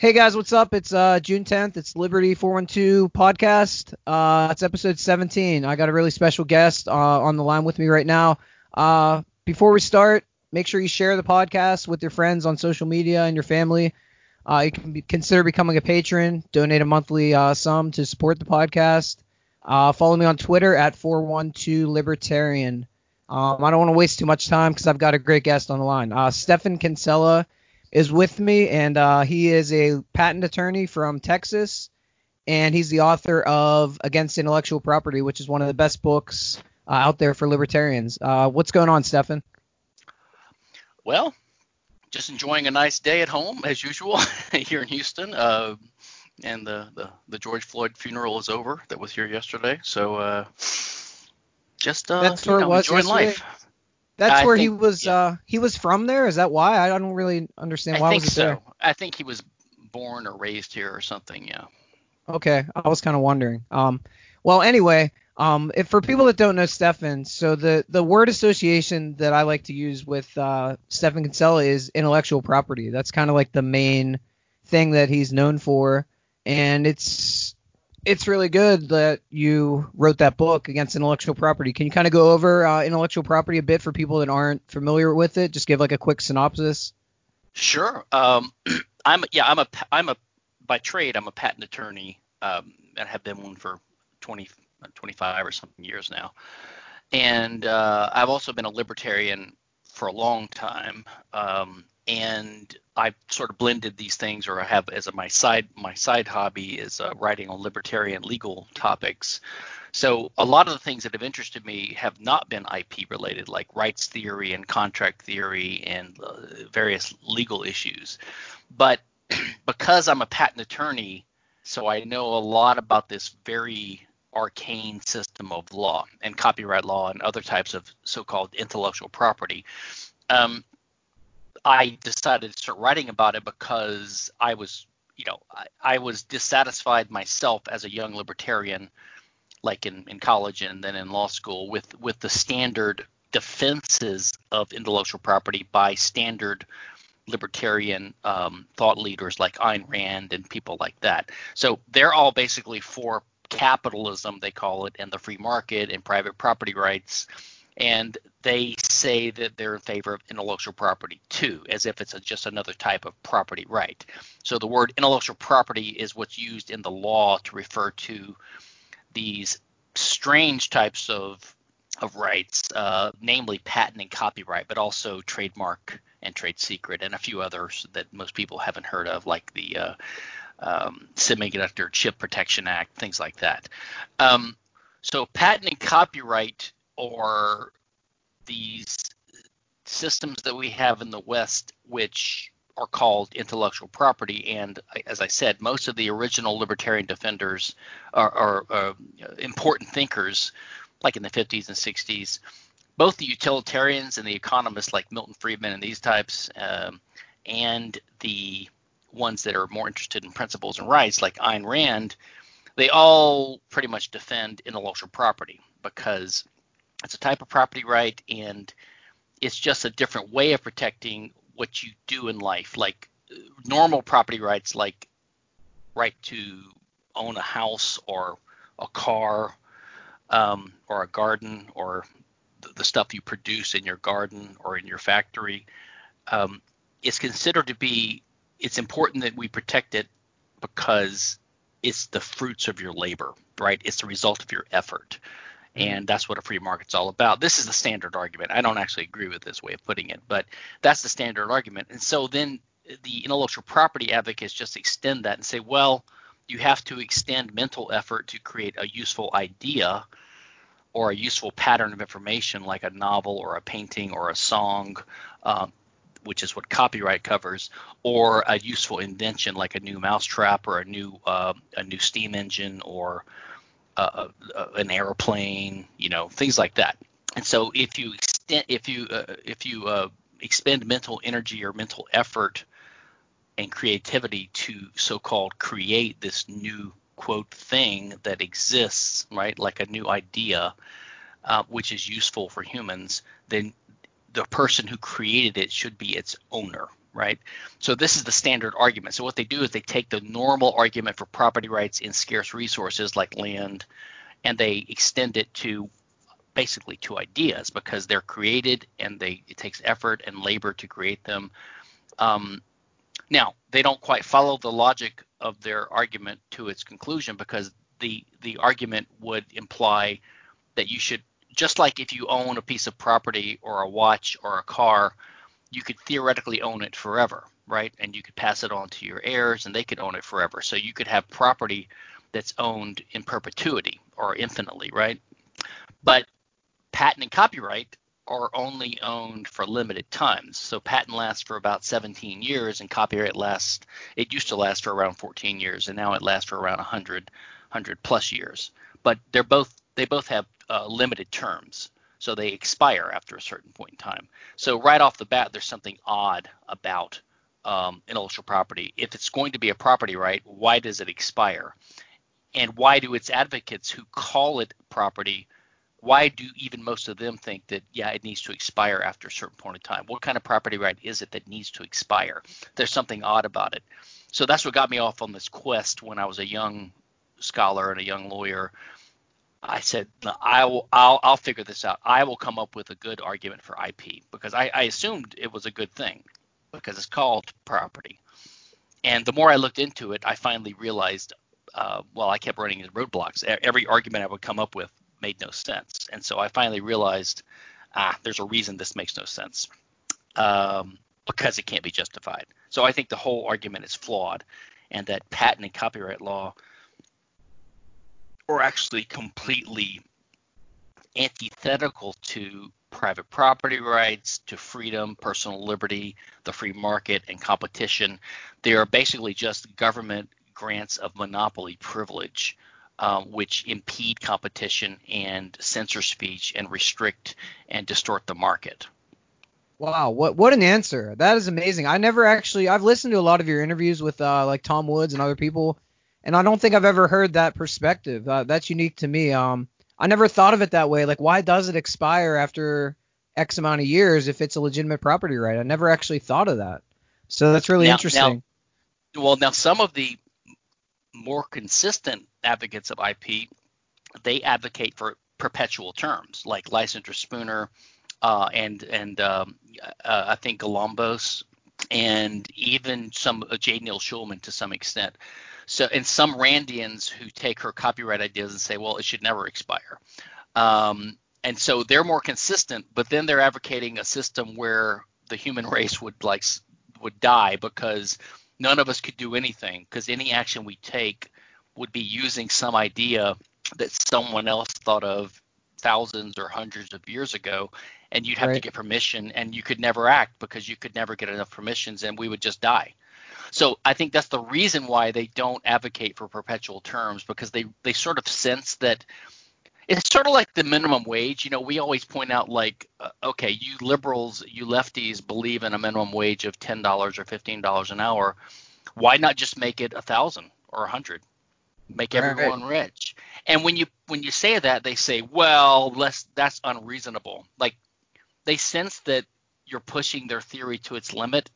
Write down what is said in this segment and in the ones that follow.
Hey guys, what's up? It's uh, June 10th. It's Liberty 412 podcast. Uh, it's episode 17. I got a really special guest uh, on the line with me right now. Uh, before we start, make sure you share the podcast with your friends on social media and your family. Uh, you can be, consider becoming a patron. Donate a monthly uh, sum to support the podcast. Uh, follow me on Twitter at 412 Libertarian. Um, I don't want to waste too much time because I've got a great guest on the line. Uh, Stephan Kinsella is with me, and uh, he is a patent attorney from Texas, and he's the author of Against Intellectual Property, which is one of the best books uh, out there for libertarians. Uh, what's going on, Stephan? Well, just enjoying a nice day at home as usual here in Houston. Uh, and the, the, the George Floyd funeral is over. That was here yesterday. So uh, just uh, That's you know, it was enjoying yesterday? life. That's I where he was. yeah. Uh, he was from there. Is that why? I don't really understand. Why I think was so. there? I think he was born or raised here or something. Yeah. Okay, I was kind of wondering. Um, well, anyway, um, if for people that don't know Stephan, so the the word association that I like to use with uh, Stephan Kinsella is intellectual property. That's kind of like the main thing that he's known for, and it's it's really good that you wrote that book against intellectual property. Can you kind of go over uh, intellectual property a bit for people that aren't familiar with it? Just give like a quick synopsis. Sure. Um, I'm yeah. I'm a I'm a by trade. I'm a patent attorney. Um, and have been one for 20, 25 or something years now. And uh, I've also been a libertarian for a long time. Um, and I've sort of blended these things, or I have as a, my side my side hobby is uh, writing on libertarian legal topics. So a lot of the things that have interested me have not been IP related, like rights theory and contract theory and uh, various legal issues. But because I'm a patent attorney, so I know a lot about this very arcane system of law and copyright law and other types of so-called intellectual property. Um, I decided to start writing about it because I was, you know, I, I was dissatisfied myself as a young libertarian, like in, in college and then in law school, with with the standard defenses of intellectual property by standard libertarian um, thought leaders like Ayn Rand and people like that. So they're all basically for capitalism, they call it, and the free market and private property rights. And they say that they're in favor of intellectual property too, as if it's a, just another type of property right. So the word intellectual property is what's used in the law to refer to these strange types of of rights, uh, namely patent and copyright, but also trademark and trade secret, and a few others that most people haven't heard of, like the uh, um, Semiconductor Chip Protection Act, things like that. Um, so patent and copyright are these systems that we have in the West, which are called intellectual property. And as I said, most of the original libertarian defenders are, are, are important thinkers, like in the 50s and 60s. Both the utilitarians and the economists, like Milton Friedman and these types, um, and the ones that are more interested in principles and rights, like Ayn Rand, they all pretty much defend intellectual property because it's a type of property right and it's just a different way of protecting what you do in life. Like normal property rights, like right to own a house or a car um, or a garden or the, the stuff you produce in your garden or in your factory, um, is considered to be. It's important that we protect it because it's the fruits of your labor, right? It's the result of your effort. And that's what a free market's all about. This is the standard argument. I don't actually agree with this way of putting it, but that's the standard argument. And so then the intellectual property advocates just extend that and say, well, you have to extend mental effort to create a useful idea or a useful pattern of information like a novel or a painting or a song, um, which is what copyright covers, or a useful invention like a new mousetrap or a new uh, a new steam engine or uh, uh, an airplane, you know, things like that. And so if you extend, if you uh, if you uh, expend mental energy or mental effort and creativity to so-called create this new quote thing that exists, right, like a new idea, uh, which is useful for humans, then the person who created it should be its owner, right? So this is the standard argument. So what they do is they take the normal argument for property rights in scarce resources like land, and they extend it to basically to ideas because they're created and they it takes effort and labor to create them. Um, now they don't quite follow the logic of their argument to its conclusion because the the argument would imply that you should just like if you own a piece of property or a watch or a car, you could theoretically own it forever, right? And you could pass it on to your heirs and they could own it forever. So you could have property that's owned in perpetuity or infinitely, right? But patent and copyright are only owned for limited times. So patent lasts for about 17 years and copyright lasts it used to last for around 14 years and now it lasts for around 100 100 plus years. But they're both they both have uh, limited terms. So they expire after a certain point in time. So right off the bat, there's something odd about um, intellectual property. If it's going to be a property right, why does it expire? And why do its advocates who call it property, why do even most of them think that, yeah, it needs to expire after a certain point in time? What kind of property right is it that needs to expire? There's something odd about it. So that's what got me off on this quest when I was a young scholar and a young lawyer I said, I will, I'll, I'll figure this out. I will come up with a good argument for IP because I, I assumed it was a good thing because it's called property. And the more I looked into it, I finally realized, uh, well, I kept running into roadblocks. Every argument I would come up with made no sense. And so I finally realized, ah, there's a reason this makes no sense um, because it can't be justified. So I think the whole argument is flawed and that patent and copyright law – or actually completely antithetical to private property rights, to freedom, personal liberty, the free market, and competition. They are basically just government grants of monopoly privilege, um, which impede competition and censor speech and restrict and distort the market. Wow, what what an answer! That is amazing. I never actually I've listened to a lot of your interviews with uh, like Tom Woods and other people, and I don't think I've ever heard that perspective. Uh, that's unique to me. Um, I never thought of it that way. Like, why does it expire after X amount of years if it's a legitimate property right? I never actually thought of that. So that's really now, interesting. Now, well, now some of the more consistent advocates of IP, they advocate for perpetual terms, like Lysander Spooner, uh, and and um, uh, I think Galambos, and even some uh, J. Neil Schulman to some extent. So, and some Randians who take her copyright ideas and say, well, it should never expire. Um, and so they're more consistent, but then they're advocating a system where the human race would like would die because none of us could do anything because any action we take would be using some idea that someone else thought of thousands or hundreds of years ago and you'd have right. to get permission and you could never act because you could never get enough permissions and we would just die so I think that's the reason why they don't advocate for perpetual terms because they they sort of sense that it's sort of like the minimum wage. You know, we always point out like, uh, okay, you liberals, you lefties believe in a minimum wage of ten dollars or fifteen dollars an hour. Why not just make it a thousand or a hundred? Make everyone right. rich. And when you when you say that, they say, well, less that's unreasonable. Like they sense that you're pushing their theory to its limit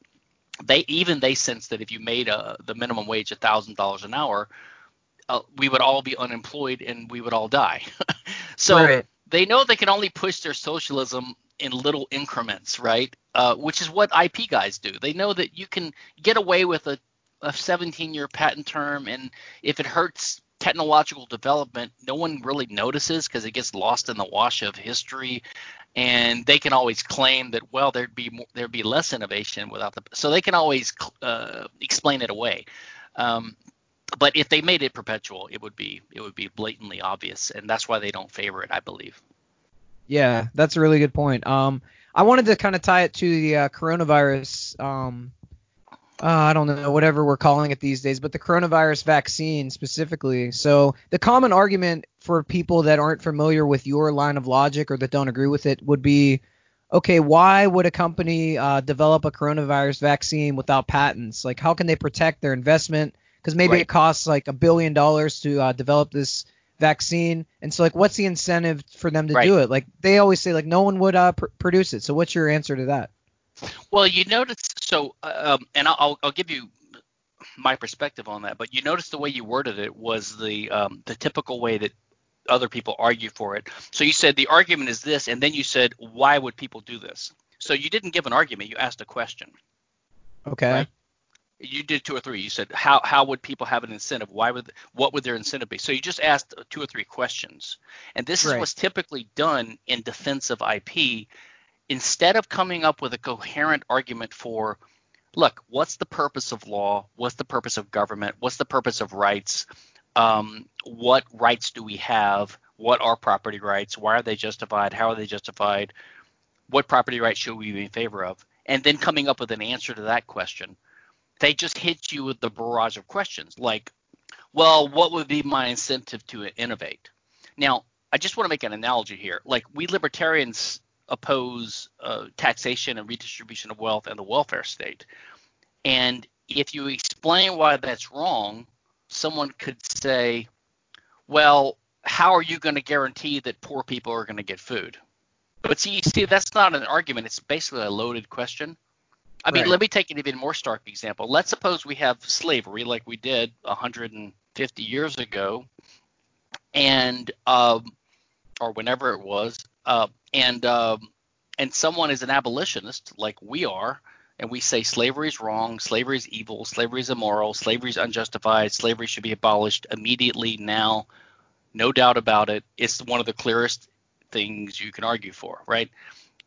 they even they sense that if you made a, uh, the minimum wage a thousand dollars an hour, uh, we would all be unemployed and we would all die. so right. they know they can only push their socialism in little increments, right? Uh, which is what IP guys do. They know that you can get away with a, a 17 year patent term, and if it hurts technological development, no one really notices because it gets lost in the wash of history. And they can always claim that well there'd be more, there'd be less innovation without the so they can always uh, explain it away. Um, but if they made it perpetual it would be it would be blatantly obvious and that's why they don't favor it i believe. Yeah that's a really good point. Um, i wanted to kind of tie it to the uh, coronavirus um, uh, I don't know, whatever we're calling it these days, but the coronavirus vaccine specifically. So the common argument for people that aren't familiar with your line of logic or that don't agree with it would be, okay, why would a company uh, develop a coronavirus vaccine without patents? Like, how can they protect their investment? Because maybe right. it costs like a billion dollars to uh, develop this vaccine, and so like, what's the incentive for them to right. do it? Like, they always say like no one would uh, pr- produce it. So what's your answer to that? Well, you notice so, um, and I'll I'll give you my perspective on that. But you notice the way you worded it was the um, the typical way that other people argue for it. So you said the argument is this, and then you said why would people do this? So you didn't give an argument. You asked a question. Okay. Right? You did two or three. You said how how would people have an incentive? Why would what would their incentive be? So you just asked two or three questions. And this right. is what's typically done in defense of IP. Instead of coming up with a coherent argument for look, what's the purpose of law? What's the purpose of government? What's the purpose of rights? Um, what rights do we have? What are property rights? Why are they justified? How are they justified? What property rights should we be in favor of? And then coming up with an answer to that question. They just hit you with the barrage of questions like, well, what would be my incentive to innovate? Now, I just want to make an analogy here. Like we libertarians oppose uh, taxation and redistribution of wealth and the welfare state. And if you explain why that's wrong, someone could say, well, how are you going to guarantee that poor people are going to get food? But see, see, that's not an argument. It's basically a loaded question. I mean, right. let me take an even more stark example. Let's suppose we have slavery, like we did 150 years ago, and um, or whenever it was, uh, and um, and someone is an abolitionist like we are, and we say slavery is wrong, slavery is evil, slavery is immoral, slavery is unjustified, slavery should be abolished immediately now, no doubt about it. It's one of the clearest things you can argue for, right?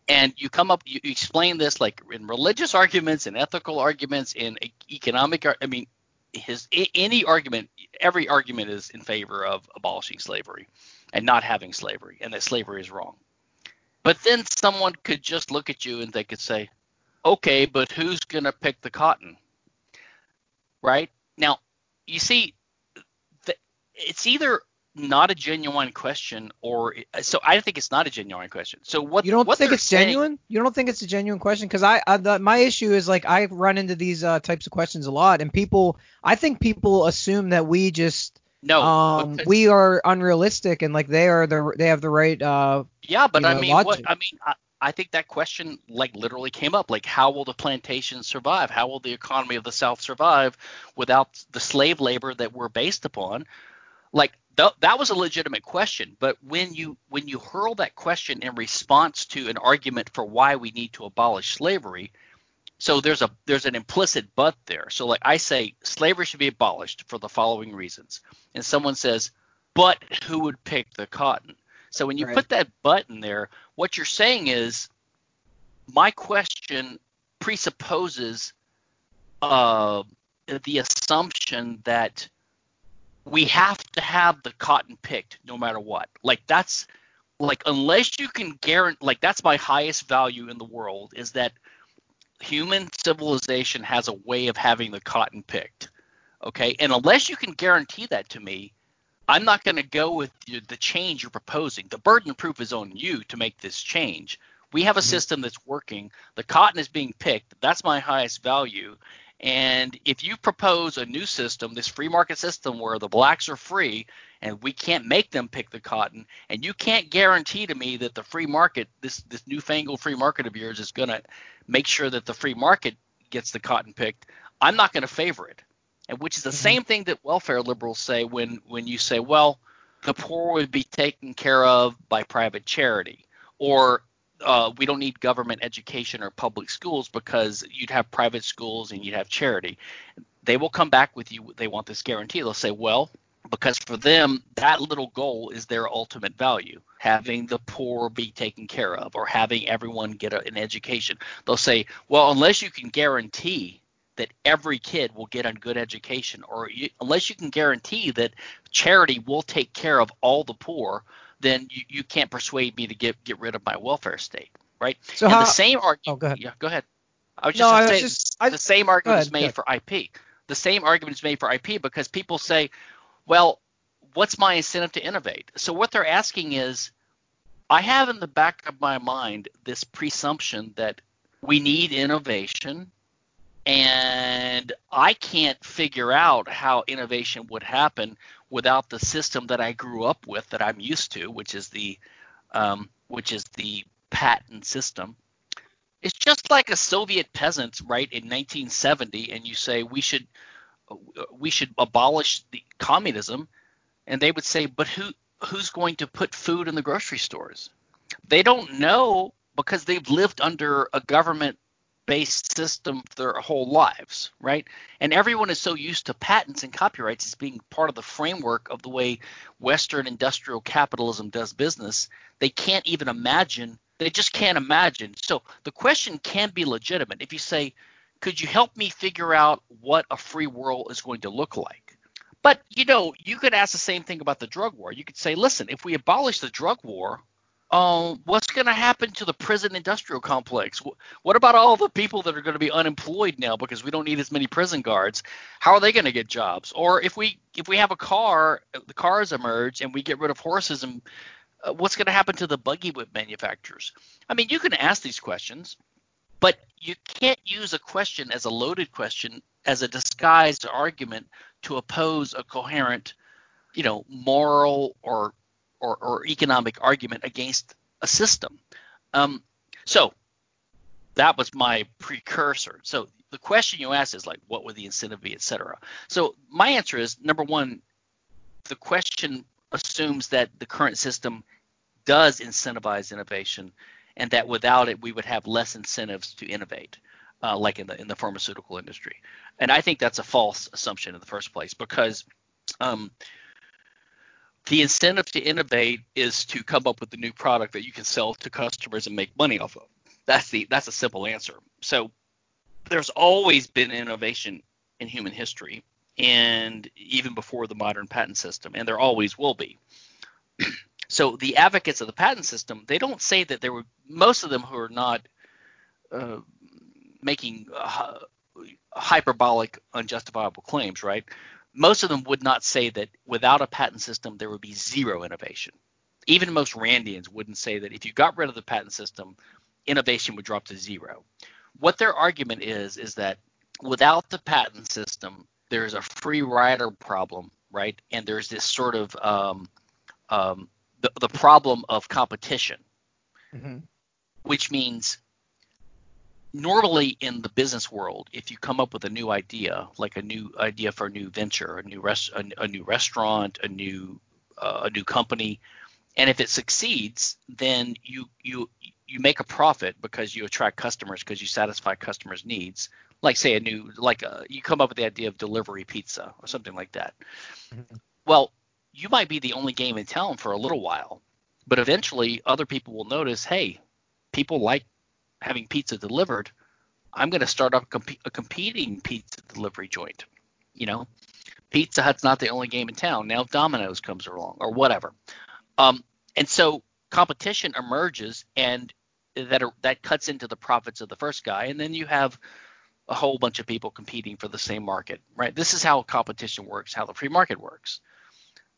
And you come up, you explain this like in religious arguments, in ethical arguments, in economic. I mean, his any argument, every argument is in favor of abolishing slavery and not having slavery, and that slavery is wrong. But then someone could just look at you and they could say, okay, but who's going to pick the cotton? Right? Now, you see, it's either not a genuine question or so I think it's not a genuine question. So what you don't what think it's saying, genuine? You don't think it's a genuine question? Because I, I the, my issue is like I run into these uh, types of questions a lot, and people I think people assume that we just no, um, we are unrealistic, and like they are the they have the right. Uh, yeah, but I know, mean, what I mean, I, I think that question like literally came up. Like, how will the plantation survive? How will the economy of the South survive without the slave labor that we're based upon? Like th- that was a legitimate question, but when you when you hurl that question in response to an argument for why we need to abolish slavery, so there's a there's an implicit but there. So like I say slavery should be abolished for the following reasons. And someone says, "But who would pick the cotton?" So when you right. put that but in there, what you're saying is my question presupposes uh, the assumption that we have to have the cotton picked no matter what. Like that's like unless you can guarantee like that's my highest value in the world is that human civilization has a way of having the cotton picked. Okay, and unless you can guarantee that to me, I'm not going to go with the change you're proposing. The burden of proof is on you to make this change. We have a mm-hmm. system that's working. The cotton is being picked. That's my highest value. And if you propose a new system, this free market system where the blacks are free and we can't make them pick the cotton, and you can't guarantee to me that the free market, this this newfangled free market of yours, is going to make sure that the free market gets the cotton picked, I'm not going to favor it. And which is the mm-hmm. same thing that welfare liberals say when when you say, well, the poor would be taken care of by private charity, or uh, we don't need government education or public schools because you'd have private schools and you'd have charity. They will come back with you. They want this guarantee. They'll say, well, because for them that little goal is their ultimate value having the poor be taken care of or having everyone get a, an education they'll say well unless you can guarantee that every kid will get a good education or you, unless you can guarantee that charity will take care of all the poor then you, you can't persuade me to get get rid of my welfare state right so and how, the same argument oh, go ahead. yeah go ahead i was just, no, I was just I, the same argument is made for ip the same argument is made for ip because people say well, what's my incentive to innovate? So what they're asking is, I have in the back of my mind this presumption that we need innovation and I can't figure out how innovation would happen without the system that I grew up with that I'm used to, which is the um, which is the patent system. It's just like a Soviet peasant, right, in 1970, and you say we should we should abolish the communism, and they would say, but who who's going to put food in the grocery stores? They don't know because they've lived under a government based system their whole lives, right? And everyone is so used to patents and copyrights as being part of the framework of the way Western industrial capitalism does business. They can't even imagine, they just can't imagine. So the question can be legitimate. If you say, could you help me figure out what a free world is going to look like? But you know, you could ask the same thing about the drug war. You could say, listen, if we abolish the drug war, um, what's going to happen to the prison industrial complex? What about all the people that are going to be unemployed now because we don't need as many prison guards? How are they going to get jobs? Or if we if we have a car, the cars emerge and we get rid of horses, and uh, what's going to happen to the buggy whip manufacturers? I mean, you can ask these questions, but you can't use a question as a loaded question as a disguised argument to oppose a coherent, you know, moral or or, or economic argument against a system. Um, so that was my precursor. So the question you asked is like, what would the incentive be, et cetera. So my answer is number one, the question assumes that the current system does incentivize innovation, and that without it we would have less incentives to innovate, uh, like in the in the pharmaceutical industry. And I think that's a false assumption in the first place because um, the incentive to innovate is to come up with a new product that you can sell to customers and make money off of. That's the that's a simple answer. So there's always been innovation in human history and even before the modern patent system and there always will be. so the advocates of the patent system, they don't say that there were most of them who are not uh, making uh, hyperbolic unjustifiable claims, right? Most of them would not say that without a patent system there would be zero innovation. Even most Randians wouldn't say that if you got rid of the patent system, innovation would drop to zero. What their argument is is that without the patent system, there's a free rider problem, right? And there's this sort of um, um, the, the problem of competition, mm-hmm. which means normally in the business world, if you come up with a new idea, like a new idea for a new venture, a new rest, a, a new restaurant, a new uh, a new company, and if it succeeds, then you you you make a profit because you attract customers because you satisfy customers' needs. Like say a new like a, uh, you come up with the idea of delivery pizza or something like that. Mm-hmm. Well, you might be the only game in town for a little while, but eventually other people will notice, hey, people like having pizza delivered, I'm going to start up a, comp- a competing pizza delivery joint. You know, Pizza Hut's not the only game in town. Now Domino's comes along or whatever. Um, and so competition emerges and that are, that cuts into the profits of the first guy and then you have a whole bunch of people competing for the same market, right? This is how competition works, how the free market works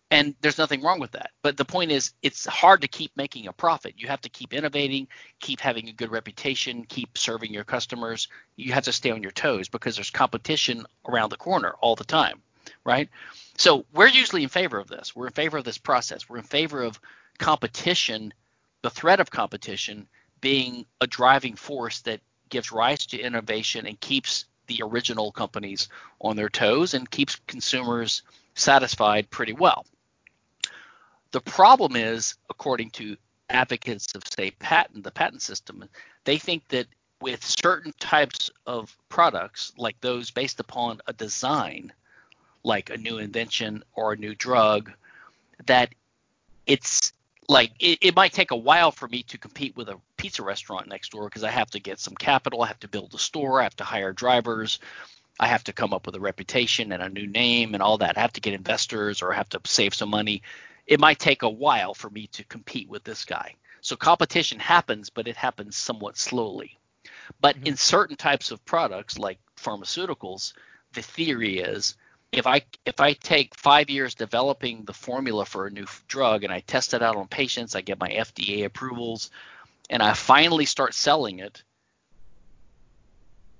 and there's nothing wrong with that. But the point is it's hard to keep making a profit. You have to keep innovating keep having a good reputation keep serving your customers. You have to stay on your toes because there's competition around the corner all the time right? So we're usually in favor of this. We're in favor of this process. We're in favor of competition the threat of competition being a driving force that gives rise to innovation and keeps the original companies on their toes and keeps consumers satisfied pretty well the problem is, according to advocates of, say, patent, the patent system, they think that with certain types of products, like those based upon a design, like a new invention or a new drug, that it's like it, it, might take a while for me to compete with a pizza restaurant next door because I have to get some capital, I have to build a store, I have to hire drivers, I have to come up with a reputation and a new name and all that. I have to get investors or I have to save some money it might take a while for me to compete with this guy. So competition happens, but it happens somewhat slowly. But mm-hmm. in certain types of products like pharmaceuticals, the theory is if I if I take five years developing the formula for a new drug and I test it out on patients, I get my FDA approvals, and I finally start selling it,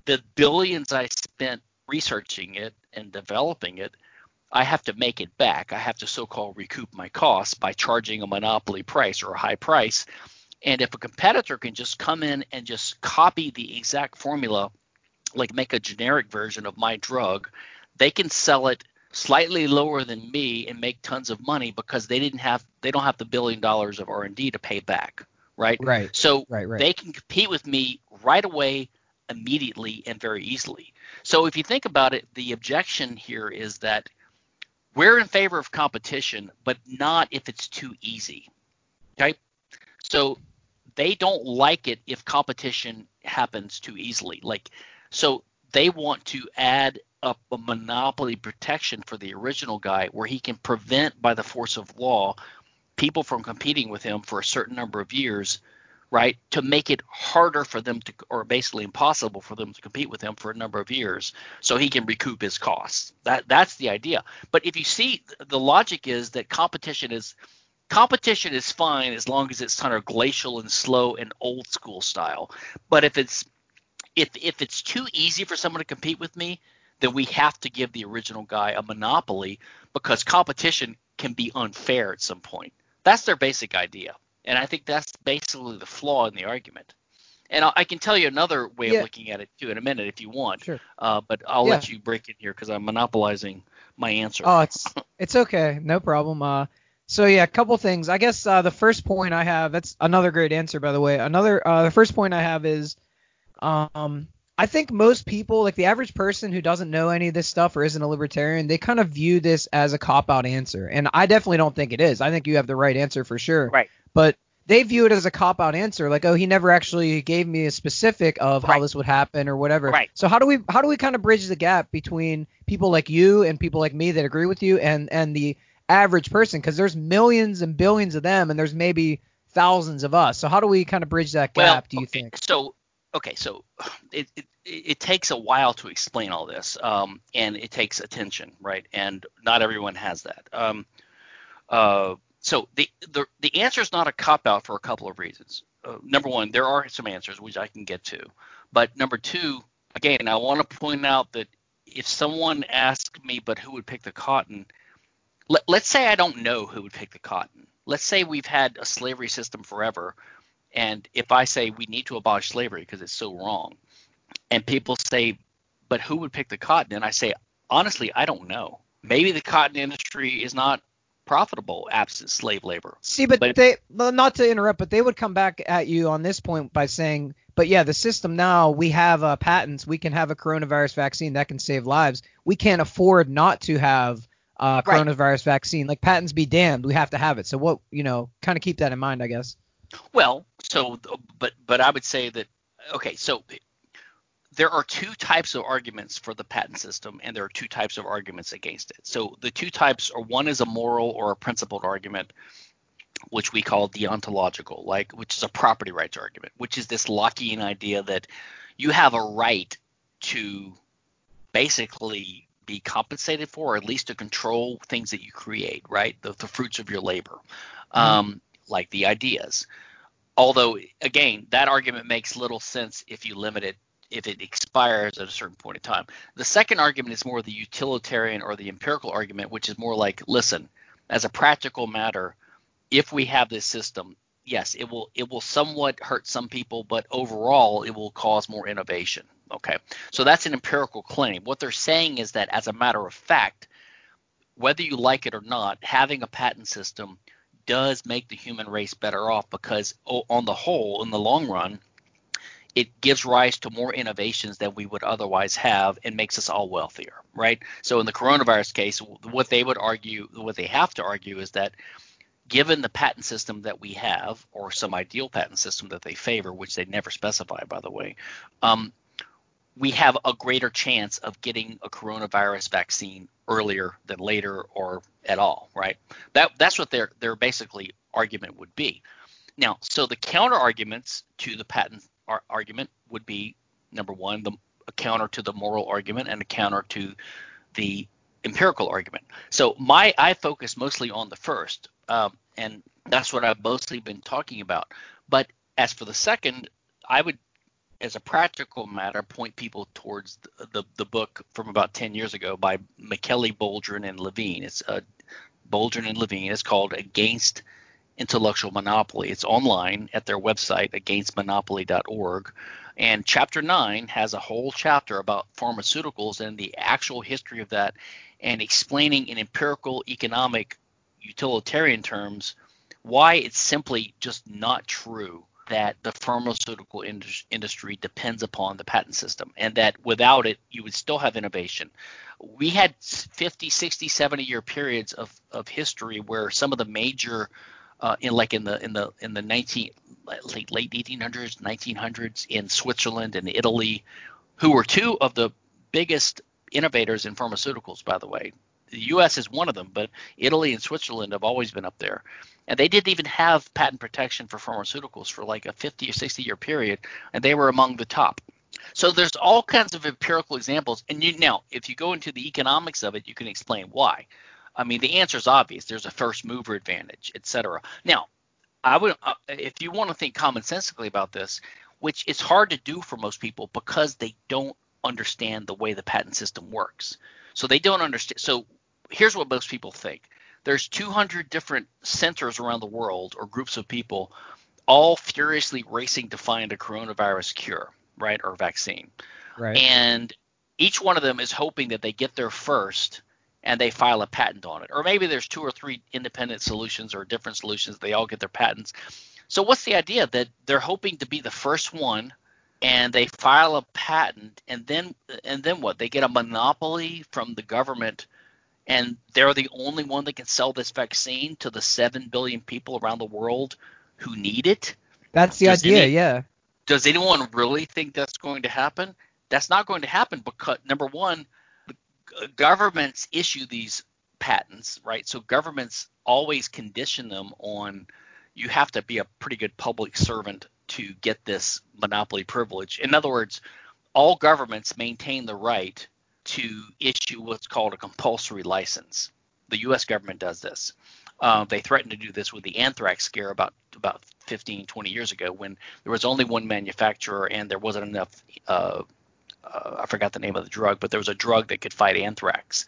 the billions I spent researching it and developing it I have to make it back. I have to so-called recoup my costs by charging a monopoly price or a high price And if a competitor can just come in and just copy the exact formula, like make a generic version of my drug, they can sell it slightly lower than me and make tons of money because they didn't have they don't have the billion dollars of R&D to pay back, right? Right. So right, right. they can compete with me right away immediately and very easily. So if you think about it, the objection here is that we're in favor of competition, but not if it's too easy. Okay? So they don't like it if competition happens too easily. Like so they want to add up a monopoly protection for the original guy where he can prevent by the force of law people from competing with him for a certain number of years right to make it harder for them to or basically impossible for them to compete with him for a number of years so he can recoup his costs. That that's the idea. But if you see the logic is that competition is competition is fine as long as it's kind of glacial and slow and old school style. But if it's if if it's too easy for someone to compete with me then we have to give the original guy a monopoly because competition can be unfair at some point. That's their basic idea and I think that's basically the flaw in the argument. And I, I can tell you another way Yeah. of looking at it too in a minute if you want. Sure. Uh, but I'll Yeah. let you break in here because I'm monopolizing my answer. Oh, it's it's okay, no problem. Uh, so yeah, a couple things. I guess uh, the first point I have that's another great answer, by the way. Another uh, the first point I have is, um, I think most people, like the average person who doesn't know any of this stuff or isn't a libertarian, they kind of view this as a cop out answer, and I definitely don't think it is. I think you have the right answer for sure. Right. But they view it as a cop out answer, like oh he never actually gave me a specific of how Right. this would happen or whatever. Right. So how do we how do we kind of bridge the gap between people like you and people like me that agree with you and and the average person because there's millions and billions of them and there's maybe thousands of us. So how do we kind of bridge that gap? well, do you okay, think? So okay, so it, it it takes a while to explain all this, um, and it takes attention, right? And not everyone has that. Um, uh, so the, the the answer is not a cop out for a couple of reasons. Uh, number one, there are some answers which I can get to, but number two, again, I want to point out that if someone asked me, but who would pick the cotton? Let, let's say I don't know who would pick the cotton. Let's say we've had a slavery system forever, and if I say we need to abolish slavery because it's so wrong, and people say, but who would pick the cotton? And I say, honestly, I don't know. Maybe the cotton industry is not profitable absent slave labor. See, but, but- they well, not to interrupt, but they would come back at you on this point by saying, but yeah, the system now we have uh, patents, we can have a coronavirus vaccine that can save lives. We can't afford not to have uh, Right. coronavirus vaccine. Like patents be damned, we have to have it. So what you know, kind of keep that in mind, I guess. Well, so but but I would say that okay, so there are two types of arguments for the patent system and there are two types of arguments against it. So the two types are one is a moral or a principled argument which we call deontological, like which is a property rights argument, which is this Lockean idea that you have a right to basically be compensated for, or at least to control things that you create, right? The, the fruits of your labor, um, like the ideas. Although, again, that argument makes little sense if you limit it, if it expires at a certain point in time. The second argument is more the utilitarian or the empirical argument, which is more like, listen, as a practical matter, if we have this system, yes, it will it will somewhat hurt some people, but overall it will cause more innovation. Okay, so that's an empirical claim. What they're saying is that as a matter of fact, whether you like it or not, having a patent system does make the human race better off because on the whole, in the long run, it gives rise to more innovations than we would otherwise have and makes us all wealthier, right? So in the coronavirus case, what they would argue, what they have to argue is that given the patent system that we have, or some ideal patent system that they favor, which they never specify, by the way, um, we have a greater chance of getting a coronavirus vaccine earlier than later or at all, right? That that's what their their basically argument would be. Now, so the counter arguments to the patent ar- argument would be number one, the a counter to the moral argument and a counter to the empirical argument. So my I focus mostly on the first, um, and that's what I've mostly been talking about. But as for the second, I would, as a practical matter, point people towards the the, the book from about 10 years ago by Michele, Boldrin, and Levine. It's uh, Boldrin and Levine. It's called Against intellectual monopoly. It's online at their website, againstmonopoly.org. And chapter nine has a whole chapter about pharmaceuticals and the actual history of that and explaining in empirical economic utilitarian terms why it's simply just not true that the pharmaceutical industry depends upon the patent system and that without it you would still have innovation. We had 50 60 70 year periods of, of history where some of the major uh, in like in the in the in the 19 late late 1800s 1900s in Switzerland and Italy who were two of the biggest innovators in pharmaceuticals by the way. The US is one of them but Italy and Switzerland have always been up there and they didn't even have patent protection for pharmaceuticals for like a 50 or 60 year period and they were among the top. So there's all kinds of empirical examples and you now if you go into the economics of it you can explain why. I mean the answer is obvious. There's a first mover advantage etc now i would uh, if you want to think commonsensically about this which is hard to do for most people because they don't understand the way the patent system works. So they don't understand so here's what most people think there's 200 different centers around the world or groups of people all furiously racing to find a coronavirus cure, right, or vaccine. Right. And each one of them is hoping that they get there first and they file a patent on it. Or maybe there's two or three independent solutions or different solutions, they all get their patents. So what's the idea that they're hoping to be the first one and they file a patent and then and then what? They get a monopoly from the government and they're the only one that can sell this vaccine to the 7 billion people around the world who need it. That's the does idea, any, yeah. Does anyone really think that's going to happen? That's not going to happen because number 1, governments issue these patents, right? So governments always condition them on you have to be a pretty good public servant to get this monopoly privilege. In other words, all governments maintain the right to issue what's called a compulsory license. The U.S. government does this. Uh, they threatened to do this with the anthrax scare about about 15, 20 years ago when there was only one manufacturer and there wasn't enough. Uh, uh, I forgot the name of the drug, but there was a drug that could fight anthrax.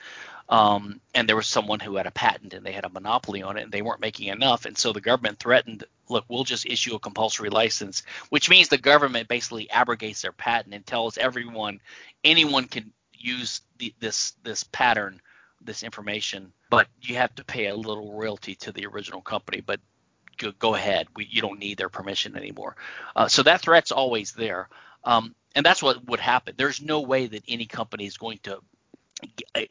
Um, and there was someone who had a patent and they had a monopoly on it and they weren't making enough. And so the government threatened, look, we'll just issue a compulsory license, which means the government basically abrogates their patent and tells everyone anyone can use the, this this pattern, this information, but you have to pay a little royalty to the original company. But go, go ahead, we, you don't need their permission anymore. Uh, so that threat's always there, um, and that's what would happen. There's no way that any company is going to uh,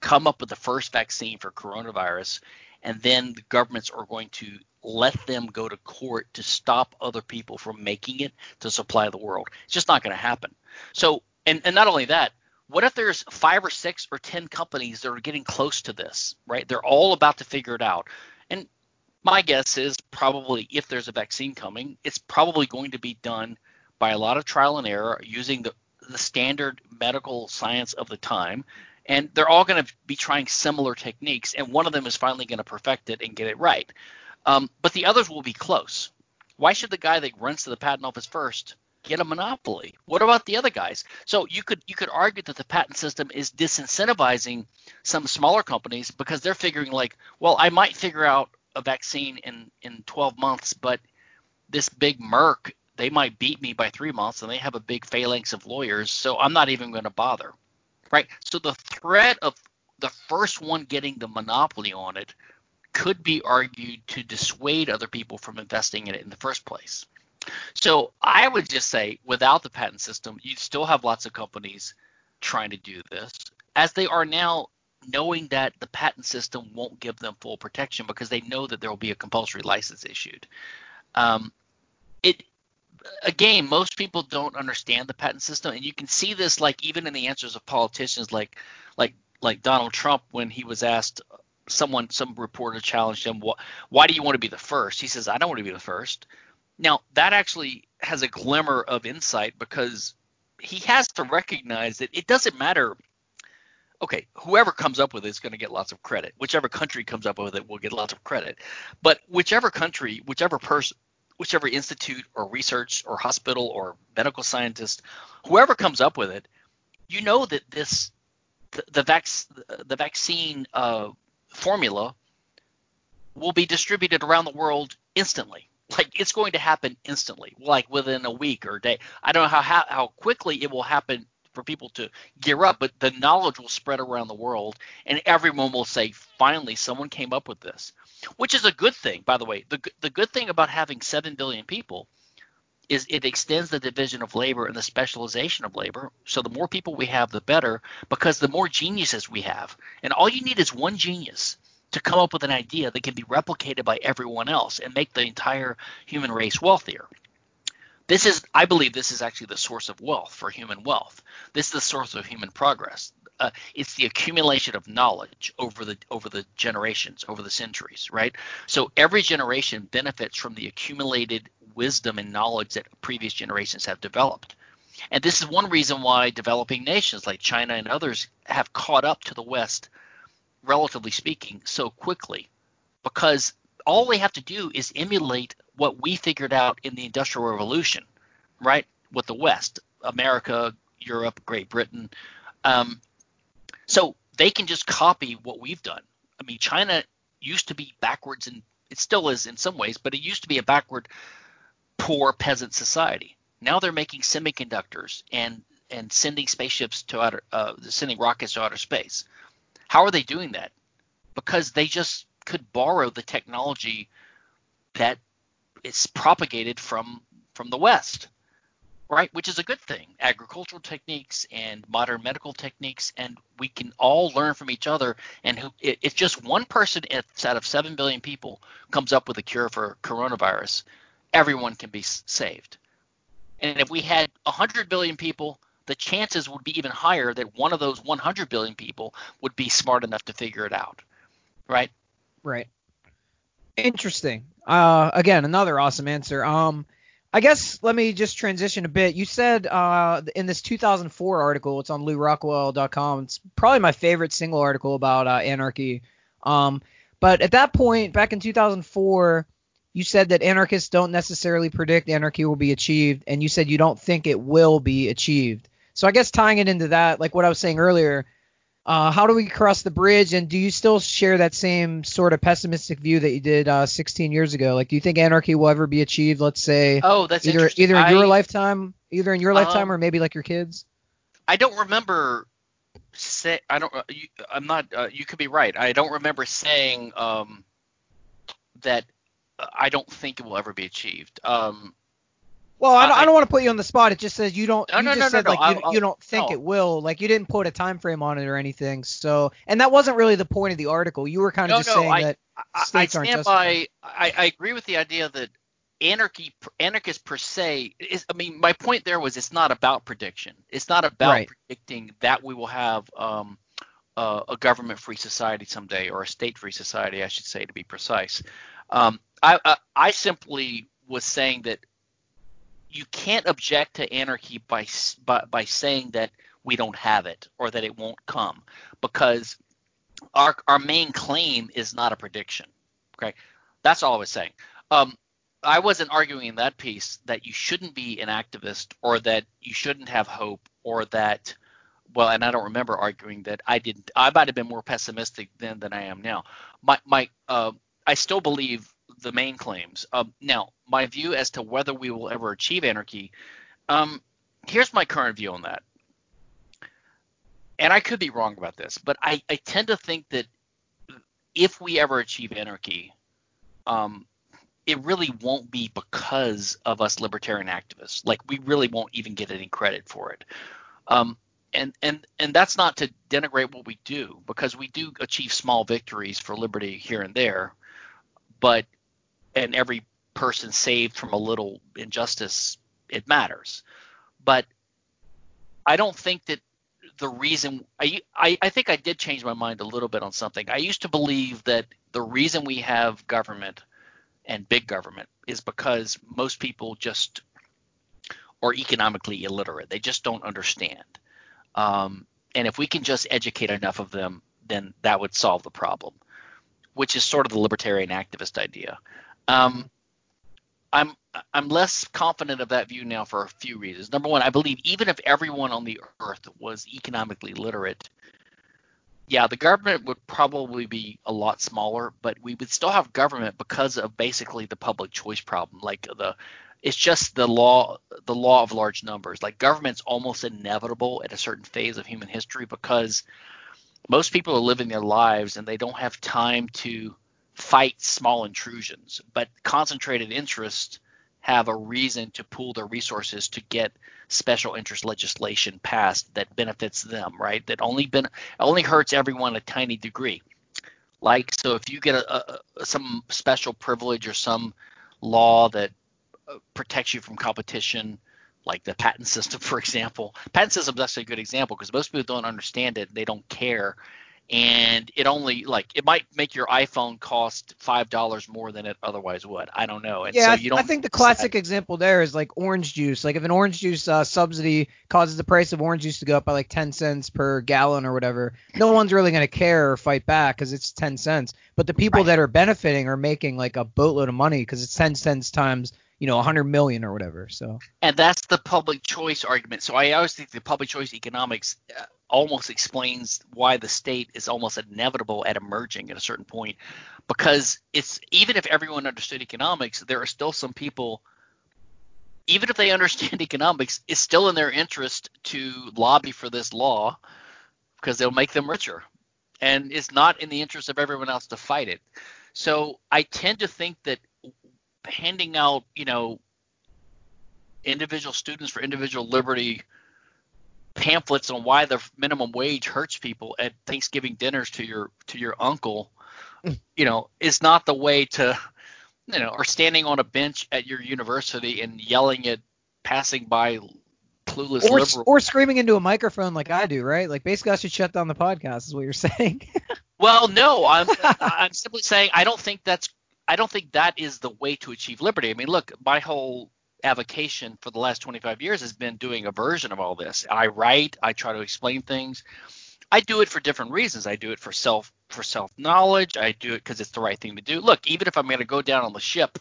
come up with the first vaccine for coronavirus and then the governments are going to let them go to court to stop other people from making it to supply the world. It's just not going to happen. So, and, and not only that, what if there's five or six or ten companies that are getting close to this, right? They're all about to figure it out. And my guess is probably if there's a vaccine coming, it's probably going to be done by a lot of trial and error using the, the standard medical science of the time. And they're all going to be trying similar techniques, and one of them is finally going to perfect it and get it right. Um, but the others will be close. Why should the guy that runs to the patent office first get a monopoly. What about the other guys? So you could you could argue that the patent system is disincentivizing some smaller companies because they're figuring like, well, I might figure out a vaccine in in 12 months, but this big Merck, they might beat me by 3 months and they have a big phalanx of lawyers, so I'm not even going to bother. Right? So the threat of the first one getting the monopoly on it could be argued to dissuade other people from investing in it in the first place. So I would just say without the patent system, you'd still have lots of companies trying to do this, as they are now knowing that the patent system won't give them full protection because they know that there will be a compulsory license issued. Um, it again, most people don't understand the patent system, and you can see this like even in the answers of politicians like like like Donald Trump when he was asked someone some reporter challenged him why do you want to be the first he says i don't want to be the first now, that actually has a glimmer of insight because he has to recognize that it doesn't matter. Okay, whoever comes up with it is going to get lots of credit. Whichever country comes up with it will get lots of credit. But whichever country, whichever person, whichever institute or research or hospital or medical scientist, whoever comes up with it, you know that this the, the, vac- the vaccine uh, formula will be distributed around the world instantly. Like it's going to happen instantly, like within a week or a day. I don't know how how, how quickly it will happen for people to gear up, but the knowledge will spread around the world, and everyone will say, "Finally, someone came up with this," which is a good thing, by the way. the The good thing about having seven billion people is it extends the division of labor and the specialization of labor. So the more people we have, the better, because the more geniuses we have, and all you need is one genius to come up with an idea that can be replicated by everyone else and make the entire human race wealthier. This is, I believe, this is actually the source of wealth for human wealth. This is the source of human progress. Uh, it's the accumulation of knowledge over the over the generations, over the centuries, right? So every generation benefits from the accumulated wisdom and knowledge that previous generations have developed. And this is one reason why developing nations like China and others have caught up to the West relatively speaking, so quickly because all they have to do is emulate what we figured out in the Industrial Revolution, right? With the West, America, Europe, Great Britain. Um, so they can just copy what we've done. I mean, China used to be backwards, and it still is in some ways, but it used to be a backward, poor peasant society. Now they're making semiconductors and and sending spaceships to outer, uh, sending rockets to outer space. How are they doing that? Because they just could borrow the technology that is propagated from from the West, right? Which is a good thing. Agricultural techniques and modern medical techniques, and we can all learn from each other. And who, if just one person out of seven billion people comes up with a cure for coronavirus, everyone can be saved. And if we had 100 billion people the chances would be even higher that one of those 100 billion people would be smart enough to figure it out. Right? Right. Interesting. Uh, again, another awesome answer. Um, I guess let me just transition a bit. You said uh, in this 2004 article, it's on LewRockwell.com. It's probably my favorite single article about uh, anarchy. Um, but at that point, back in 2004, you said that anarchists don't necessarily predict anarchy will be achieved, and you said you don't think it will be achieved. So I guess tying it into that, like what I was saying earlier, uh, how do we cross the bridge? And do you still share that same sort of pessimistic view that you did uh, 16 years ago? Like, do you think anarchy will ever be achieved? Let's say, oh, that's either either in your lifetime, either in your um, lifetime, or maybe like your kids. I don't remember. Say, I don't. Uh, you, I'm not. Uh, you could be right. I don't remember saying um, that. I don't think it will ever be achieved. Um, well, I don't, I, I don't want to put you on the spot. It just says you don't. No, you no, just no, said like you, you, don't think it will. Like you didn't put a time frame on it or anything. So, and that wasn't really the point of the article. You were kind of just saying I, that states I, aren't stand by. I, I agree with the idea that anarchy, anarchists per se. Is, I mean, my point there was it's not about prediction. It's not about right. predicting that we will have um, uh, a government-free society someday or a state-free society, I should say, to be precise. Um, I, I, I simply was saying that you can't object to anarchy by, by by saying that we don't have it or that it won't come because our our main claim is not a prediction. Okay, that's all I was saying. Um, I wasn't arguing in that piece that you shouldn't be an activist or that you shouldn't have hope or that well, and I don't remember arguing that I didn't. I might have been more pessimistic then than I am now. My my uh, I still believe the main claims. Um, now, my view as to whether we will ever achieve anarchy, um, here's my current view on that. And I could be wrong about this, but I, I tend to think that if we ever achieve anarchy, um, it really won't be because of us libertarian activists. Like we really won't even get any credit for it. Um, and and and that's not to denigrate what we do because we do achieve small victories for liberty here and there, but and every person saved from a little injustice, it matters. But I don't think that the reason I, I, I think I did change my mind a little bit on something. I used to believe that the reason we have government and big government is because most people just are economically illiterate. They just don't understand. Um, and if we can just educate enough of them, then that would solve the problem, which is sort of the libertarian activist idea. Um, I'm I'm less confident of that view now for a few reasons. Number one, I believe even if everyone on the earth was economically literate, yeah, the government would probably be a lot smaller, but we would still have government because of basically the public choice problem. Like the it's just the law the law of large numbers. Like government's almost inevitable at a certain phase of human history because most people are living their lives and they don't have time to fight small intrusions, but concentrated interests have a reason to pool their resources to get special interest legislation passed that benefits them, right? That only ben- only hurts everyone a tiny degree. Like so, if you get a, a some special privilege or some law that uh, protects you from competition, like the patent system, for example. Patent system is actually a good example because most people don't understand it. They don't care and it only like it might make your iPhone cost five dollars more than it otherwise would. I don't know. And yeah, so you don't I think the classic that. example there is like orange juice. Like if an orange juice uh, subsidy causes the price of orange juice to go up by like ten cents per gallon or whatever, no one's really gonna care or fight back because it's ten cents. But the people right. that are benefiting are making like a boatload of money because it's ten cents times you know 100 million or whatever so. And that's the public choice argument. So i always think the public choice economics uh, almost explains why the state is almost inevitable at emerging at a certain point. Because it's even if everyone understood economics there are still some people even if they understand economics it's still in their interest to lobby for this law because they'll make them richer. And it's not in the interest of everyone else to fight it. So i tend to think that handing out you know individual students for individual liberty pamphlets on why the minimum wage hurts people at Thanksgiving dinners to your to your uncle, hmm. you know, is not the way to, you know, or standing on a bench at your university and yelling at passing by clueless or, liberal. or screaming into a microphone like I do, right? Like basically, I should shut down the podcast. Is what you're saying? well, no, I'm I'm simply saying I don't think that's I don't think that is the way to achieve liberty. I mean, look, my whole avocation for the last 25 years has been doing a version of all this. I write, I try to explain things. I do it for different reasons. I do it for self for self knowledge. I do it because it's the right thing to do. Look, even if I'm going to go down on the ship,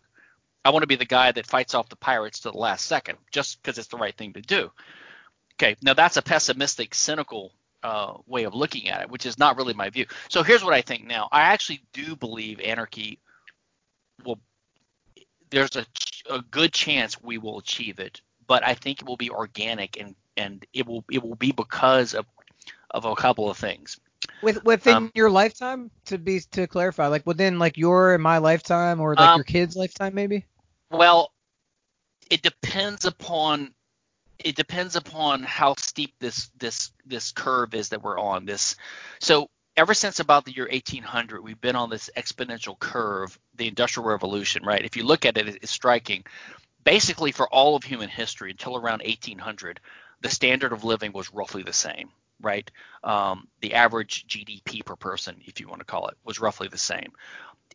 I want to be the guy that fights off the pirates to the last second, just because it's the right thing to do. Okay, now that's a pessimistic, cynical uh, way of looking at it, which is not really my view. So here's what I think now. I actually do believe anarchy will. There's a a good chance we will achieve it, but I think it will be organic and and it will it will be because of of a couple of things. With within um, your lifetime, to be to clarify, like within like your and my lifetime or like um, your kid's lifetime, maybe. Well, it depends upon it depends upon how steep this this this curve is that we're on. This so ever since about the year 1800, we've been on this exponential curve, the Industrial Revolution, right? If you look at it, it's striking. Basically, for all of human history until around 1800, the standard of living was roughly the same, right? Um, the average GDP per person, if you want to call it, was roughly the same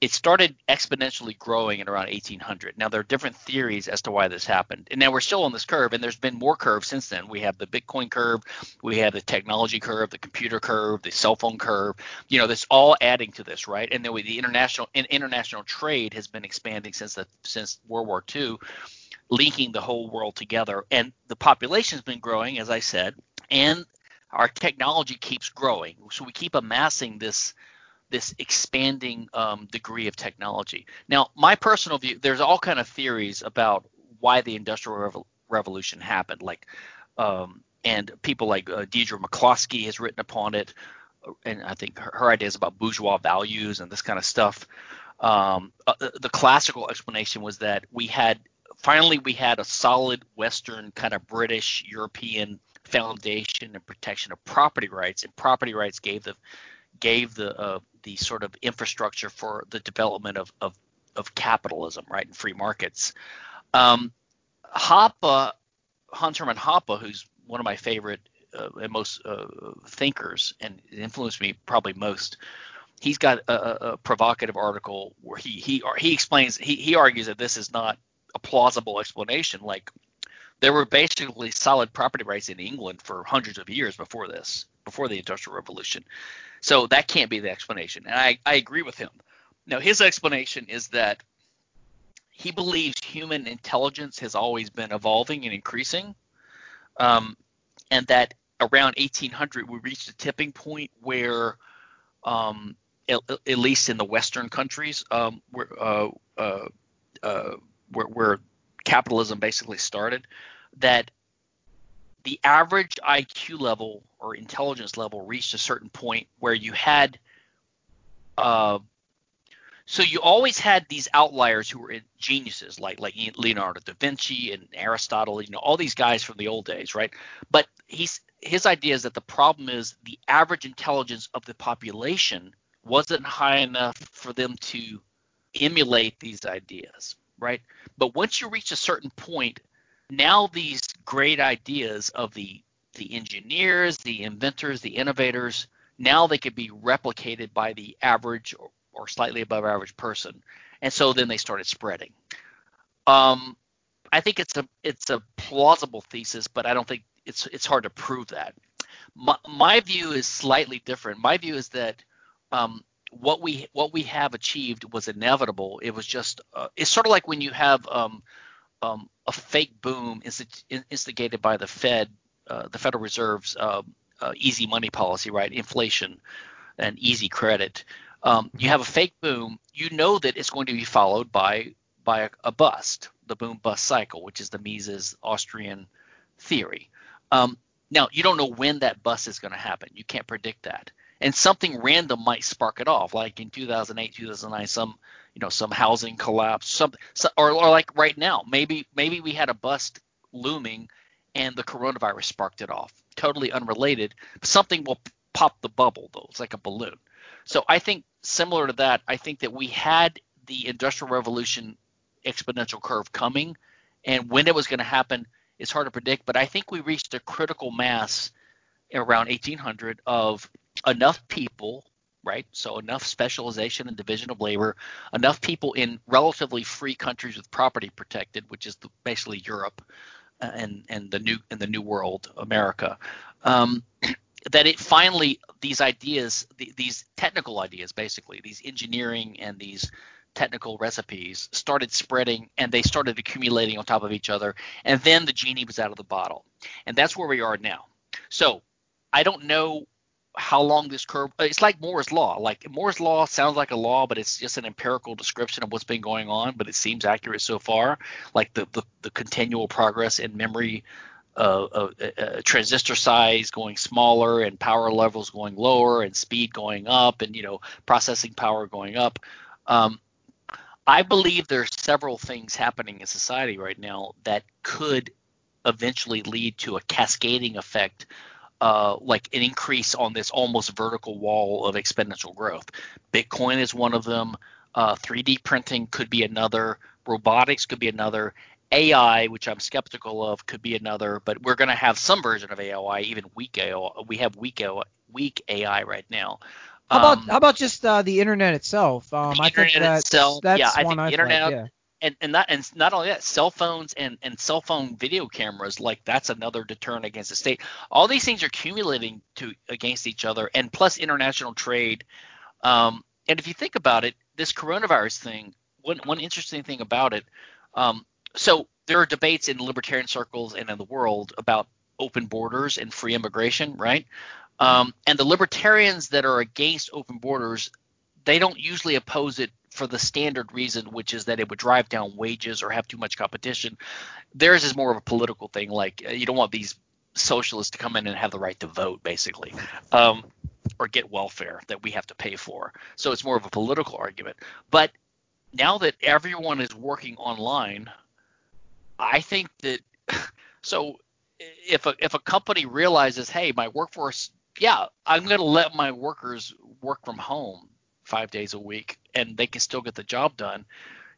it started exponentially growing in around 1800. Now there are different theories as to why this happened, and now we're still on this curve, and there's been more curves since then. We have the Bitcoin curve, we have the technology curve, the computer curve, the cell phone curve. You know, that's all adding to this, right? And then we, the international international trade has been expanding since the since World War II, linking the whole world together, and the population has been growing, as I said, and our technology keeps growing. So we keep amassing this this expanding um, degree of technology. Now, my personal view, there's all kind of theories about why the Industrial Revolution happened, like, um, and people like uh, Deirdre McCloskey has written upon it, and I think her, her ideas about bourgeois values and this kind of stuff. Um, uh, the classical explanation was that we had finally we had a solid Western kind of British European foundation and protection of property rights, and property rights gave the gave the uh, the sort of infrastructure for the development of of, of capitalism, right, and free markets. Um, Hoppe, Hans Hermann Hoppe, who's one of my favorite uh, and most uh, thinkers, and influenced me probably most. He's got a, a, provocative article where he he he explains he he argues that this is not a plausible explanation. Like there were basically solid property rights in England for hundreds of years before this, before the Industrial Revolution. So that can't be the explanation. And I, I agree with him. Now, his explanation is that he believes human intelligence has always been evolving and increasing, um, and that around 1800 we reached a tipping point where um, at, at, least in the Western countries, um, where, uh, uh, uh, where, where capitalism basically started, that the average IQ level or intelligence level reached a certain point where you had uh, so you always had these outliers who were geniuses like like Leonardo da Vinci and Aristotle, you know, all these guys from the old days, right? But he's his idea is that the problem is the average intelligence of the population wasn't high enough for them to emulate these ideas, right? But once you reach a certain point, now these great ideas of the the engineers, the inventors, the innovators, now they could be replicated by the average or, or slightly above average person. And so then they started spreading. Um, I think it's a it's a plausible thesis, but I don't think it's it's hard to prove that. My, my view is slightly different. My view is that um, what we what we have achieved was inevitable. It was just uh, it's sort of like when you have um, um, a fake boom instigated by the Fed, uh, the Federal Reserve's uh, uh, easy money policy, right? Inflation and easy credit. Um, you have a fake boom. You know that it's going to be followed by by a, a bust, the boom bust cycle, which is the Mises Austrian theory. Um, now you don't know when that bust is going to happen. You can't predict that, and something random might spark it off, like in 2008, 2009, some you know some housing collapse, some, some or, or like right now, maybe maybe we had a bust looming, and the coronavirus sparked it off. Totally unrelated. Something will pop the bubble though. It's like a balloon. So I think similar to that, I think that we had the industrial revolution exponential curve coming, and when it was going to happen, it's hard to predict. But I think we reached a critical mass around 1800 of enough people right? So enough specialization and division of labor, enough people in relatively free countries with property protected, which is the, basically Europe uh, and and the new in the new world, America. Um, that it finally these ideas, the, these technical ideas, basically these engineering and these technical recipes started spreading and they started accumulating on top of each other and then the genie was out of the bottle and that's where we are now so i don't know how long this curve it's like moore's law. Like moore's law sounds like a law but it's just an empirical description of what's been going on but it seems accurate so far. Like the the, the continual progress in memory uh, uh, uh, transistor size going smaller and power levels going lower and speed going up and you know processing power going up. Um, i believe there's several things happening in society right now that could eventually lead to a cascading effect uh, like an increase on this almost vertical wall of exponential growth. Bitcoin is one of them. Uh, 3D printing could be another. Robotics could be another. AI, which I'm skeptical of, could be another. But we're going to have some version of AI, even weak AI. We have weak AI, weak AI right now. How about um, how about just uh, the internet itself? Um, the I internet think that's, itself, that's yeah, I think the internet, yeah and and not and not only that, cell phones and and cell phone video cameras, like that's another deterrent against the state. All these things are accumulating to against each other, and plus international trade. Um, and if you think about it, this coronavirus thing, one one interesting thing about it, um, so there are debates in libertarian circles and in the world about open borders and free immigration, right? Um, and the libertarians that are against open borders, they don't usually oppose it for the standard reason, which is that it would drive down wages or have too much competition. Theirs is more of a political thing. Like uh, you don't want these socialists to come in and have the right to vote, basically, um, or get welfare that we have to pay for. So it's more of a political argument. But now that everyone is working online, I think that so if a if a company realizes, hey, my workforce, yeah, I'm going to let my workers work from home five days a week and they can still get the job done,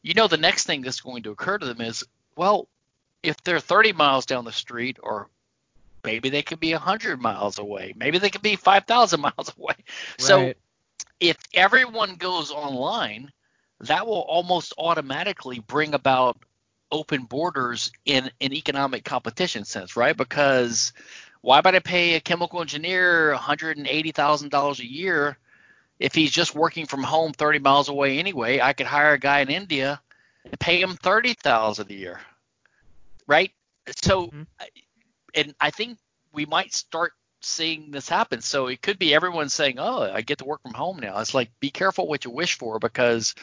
you know the next thing that's going to occur to them is, well, if they're 30 miles down the street or maybe they could be 100 miles away, maybe they could be 5,000 miles away. Right. So if everyone goes online, that will almost automatically bring about open borders in an economic competition sense, right? Because why would I pay a chemical engineer $180,000 a year if he's just working from home 30 miles away anyway, I could hire a guy in India and pay him 30,000 a year. Right? So mm-hmm. and I think we might start seeing this happen. So it could be everyone saying, "Oh, I get to work from home now." It's like be careful what you wish for because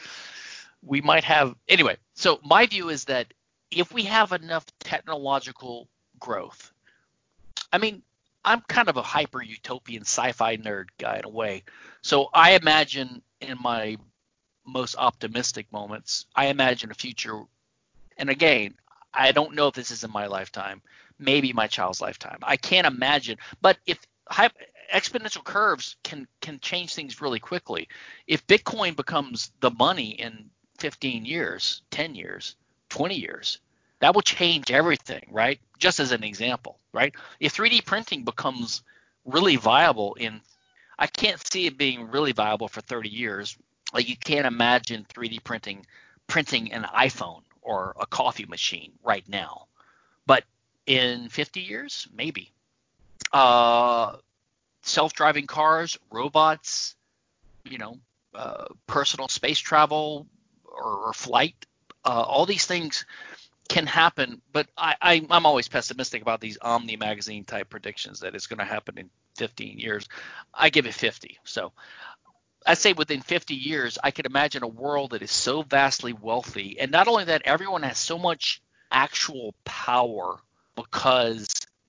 we might have anyway. So my view is that if we have enough technological growth, I mean, I'm kind of a hyper utopian sci-fi nerd guy in a way. So I imagine in my most optimistic moments, I imagine a future and again, I don't know if this is in my lifetime, maybe my child's lifetime. I can't imagine, but if high, exponential curves can can change things really quickly. If Bitcoin becomes the money in 15 years, 10 years, 20 years, that will change everything, right? Just as an example, right? If 3D printing becomes really viable in I can't see it being really viable for 30 years. Like you can't imagine 3D printing printing an iPhone or a coffee machine right now. But in 50 years, maybe. Uh, self-driving cars, robots, you know, uh, personal space travel or, or flight, uh, all these things can happen. But I, I, I'm always pessimistic about these Omni magazine type predictions that it's going to happen in 15 years. I give it 50. So I say within 50 years, I could imagine a world that is so vastly wealthy, and not only that, everyone has so much actual power because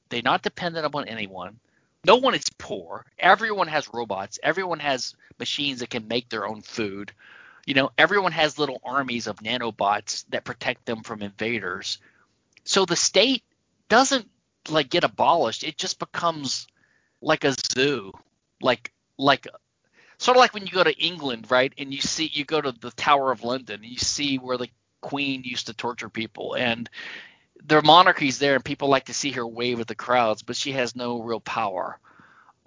they're not dependent upon anyone. No one is poor. Everyone has robots. Everyone has machines that can make their own food. You know, everyone has little armies of nanobots that protect them from invaders. So the state doesn't like get abolished. It just becomes like a zoo, like like sort of like when you go to England, right? And you see you go to the Tower of London and you see where the Queen used to torture people and their monarchy's there and people like to see her wave at the crowds, but she has no real power.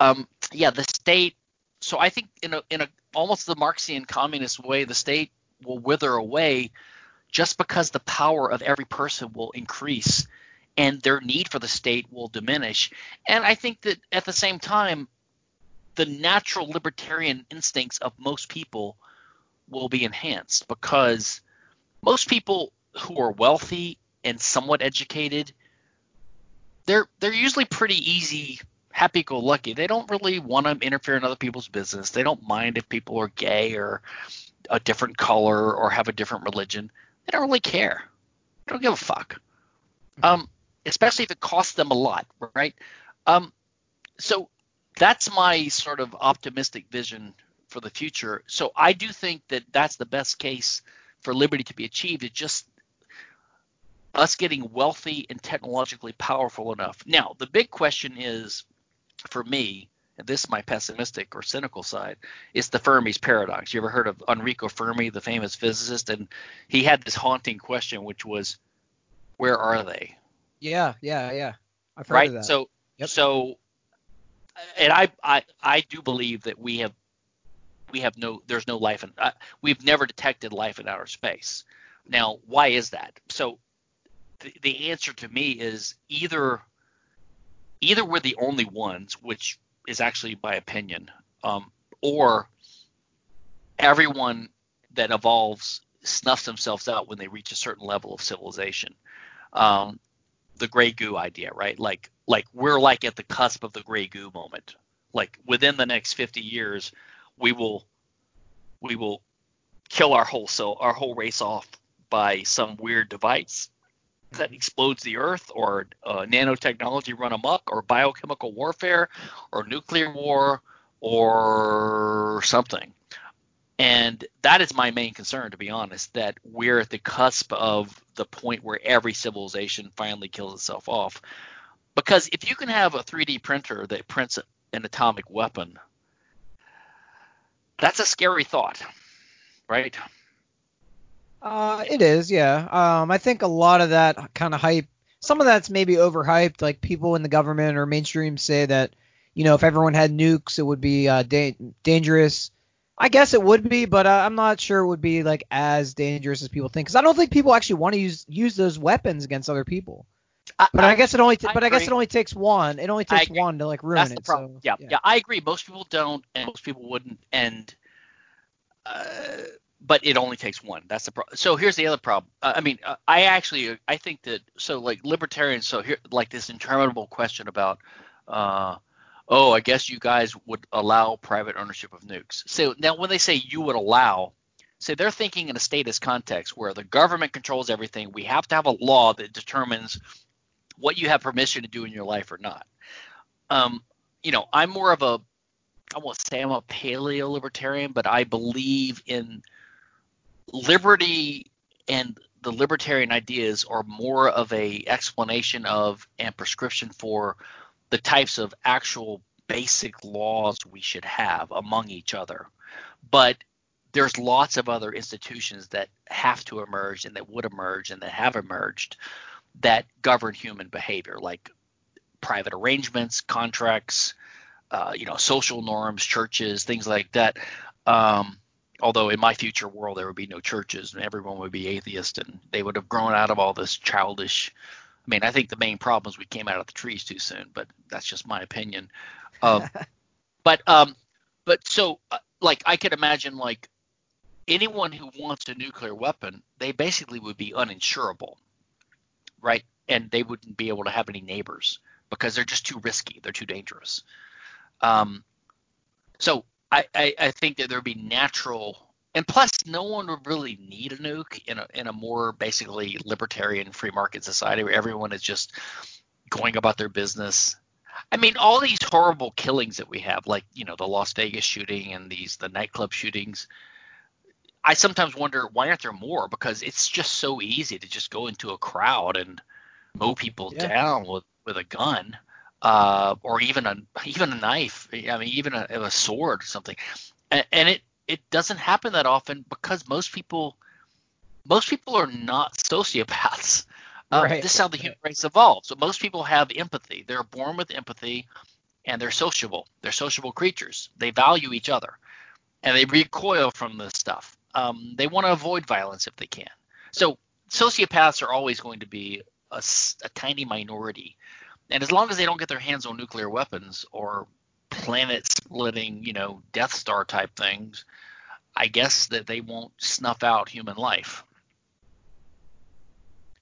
Um, yeah, the state. So I think in a in a almost the Marxian communist way, the state will wither away just because the power of every person will increase and their need for the state will diminish. And I think that at the same time, the natural libertarian instincts of most people will be enhanced because most people who are wealthy and somewhat educated they're they're usually pretty easy happy go lucky they don't really want to interfere in other people's business. They don't mind if people are gay or a different color or have a different religion. They don't really care. They don't give a fuck. Um especially if it costs them a lot right? Um so that's my sort of optimistic vision for the future. So I do think that that's the best case for liberty to be achieved. It's just us getting wealthy and technologically powerful enough. Now, the big question is for me, and this is my pessimistic or cynical side, is the Fermi's paradox. You ever heard of Enrico Fermi, the famous physicist? And he had this haunting question, which was, where are they? Yeah, yeah, yeah. I've heard right? of that. So, yep. so and I, I I do believe that we have we have no there's no life in uh, we've never detected life in outer space. Now, why is that? So the, the answer to me is either either we're the only ones, which is actually my opinion, um, or everyone that evolves snuffs themselves out when they reach a certain level of civilization. Um, the gray goo idea, right? Like like we're like at the cusp of the gray goo moment. Like within the next 50 years, we will we will kill our whole so our whole race off by some weird device that explodes the earth or uh, nanotechnology run amok or biochemical warfare or nuclear war or something and that is my main concern, to be honest, that we're at the cusp of the point where every civilization finally kills itself off. Because if you can have a 3D printer that prints an atomic weapon, that's a scary thought, right? Uh, it is, yeah. Um, I think a lot of that kind of hype, some of that's maybe overhyped. Like people in the government or mainstream say that, you know, if everyone had nukes, it would be uh, da- dangerous. I guess it would be, but uh, I'm not sure it would be like as dangerous as people think. Because I don't think people actually want to use use those weapons against other people. I, but I, I, guess it only t- I but I guess it only takes one. It only takes one to like ruin That's it. The problem. So, yeah, yeah, yeah, I agree. Most people don't, and most people wouldn't. And uh, but it only takes one. That's the problem. So here's the other problem. Uh, I mean, uh, I actually I think that so like libertarians. So here like this interminable question about uh, oh, I guess you guys would allow private ownership of nukes. So now when they say you would allow, say they're thinking in a statist context where the government controls everything. We have to have a law that determines what you have permission to do in your life or not. Um, you know, I'm more of a I won't say I'm a paleo libertarian, but I believe in liberty and the libertarian ideas are more of a explanation of and prescription for the types of actual basic laws we should have among each other. But there's lots of other institutions that have to emerge and that would emerge and that have emerged that govern human behavior, like private arrangements, contracts, uh, you know, social norms, churches, things like that. Um, although in my future world there would be no churches and everyone would be atheist and they would have grown out of all this childish I mean, I think the main problem is we came out of the trees too soon, but that's just my opinion. Um, but um, but so uh, like I could imagine like anyone who wants a nuclear weapon, they basically would be uninsurable, right? And they wouldn't be able to have any neighbors because they're just too risky. They're too dangerous. Um, so I, I, I think that there'd be natural and plus no one would really need a nuke in a in a more basically libertarian free market society where everyone is just going about their business. I mean, all these horrible killings that we have, like you know the Las Vegas shooting and these the nightclub shootings. I sometimes wonder why aren't there more? Because it's just so easy to just go into a crowd and mow people yeah. down with with a gun, uh, or even a even a knife. I mean, even a, a sword or something. And, and it it doesn't happen that often because most people most people are not sociopaths. Uh, right. This is how the human race evolved. So most people have empathy. They're born with empathy, and they're sociable. They're sociable creatures. They value each other, and they recoil from this stuff. Um, they want to avoid violence if they can. So sociopaths are always going to be a, a tiny minority, and as long as they don't get their hands on nuclear weapons or planet splitting, you know, Death Star type things, I guess that they won't snuff out human life.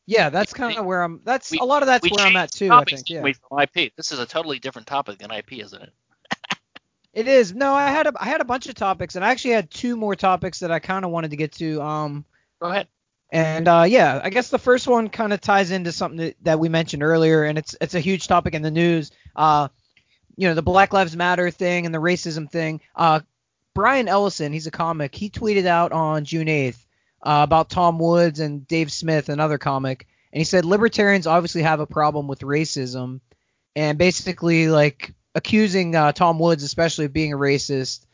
Yeah, that's kind of where I'm. That's we, a lot of that's where I'm at too. I think. Yeah. From IP. This is a totally different topic than IP, isn't it? it is. No, I had a I had a bunch of topics, and I actually had two more topics that I kind of wanted to get to. Um, go ahead. And uh, yeah, I guess the first one kind of ties into something that, that, we mentioned earlier, and it's it's a huge topic in the news. Uh, you know the Black Lives Matter thing and the racism thing. Uh, Brian Ellison, he's a comic. He tweeted out on June 8th uh, about Tom Woods and Dave Smith, another comic, and he said libertarians obviously have a problem with racism, and basically like accusing uh, Tom Woods especially of being a racist.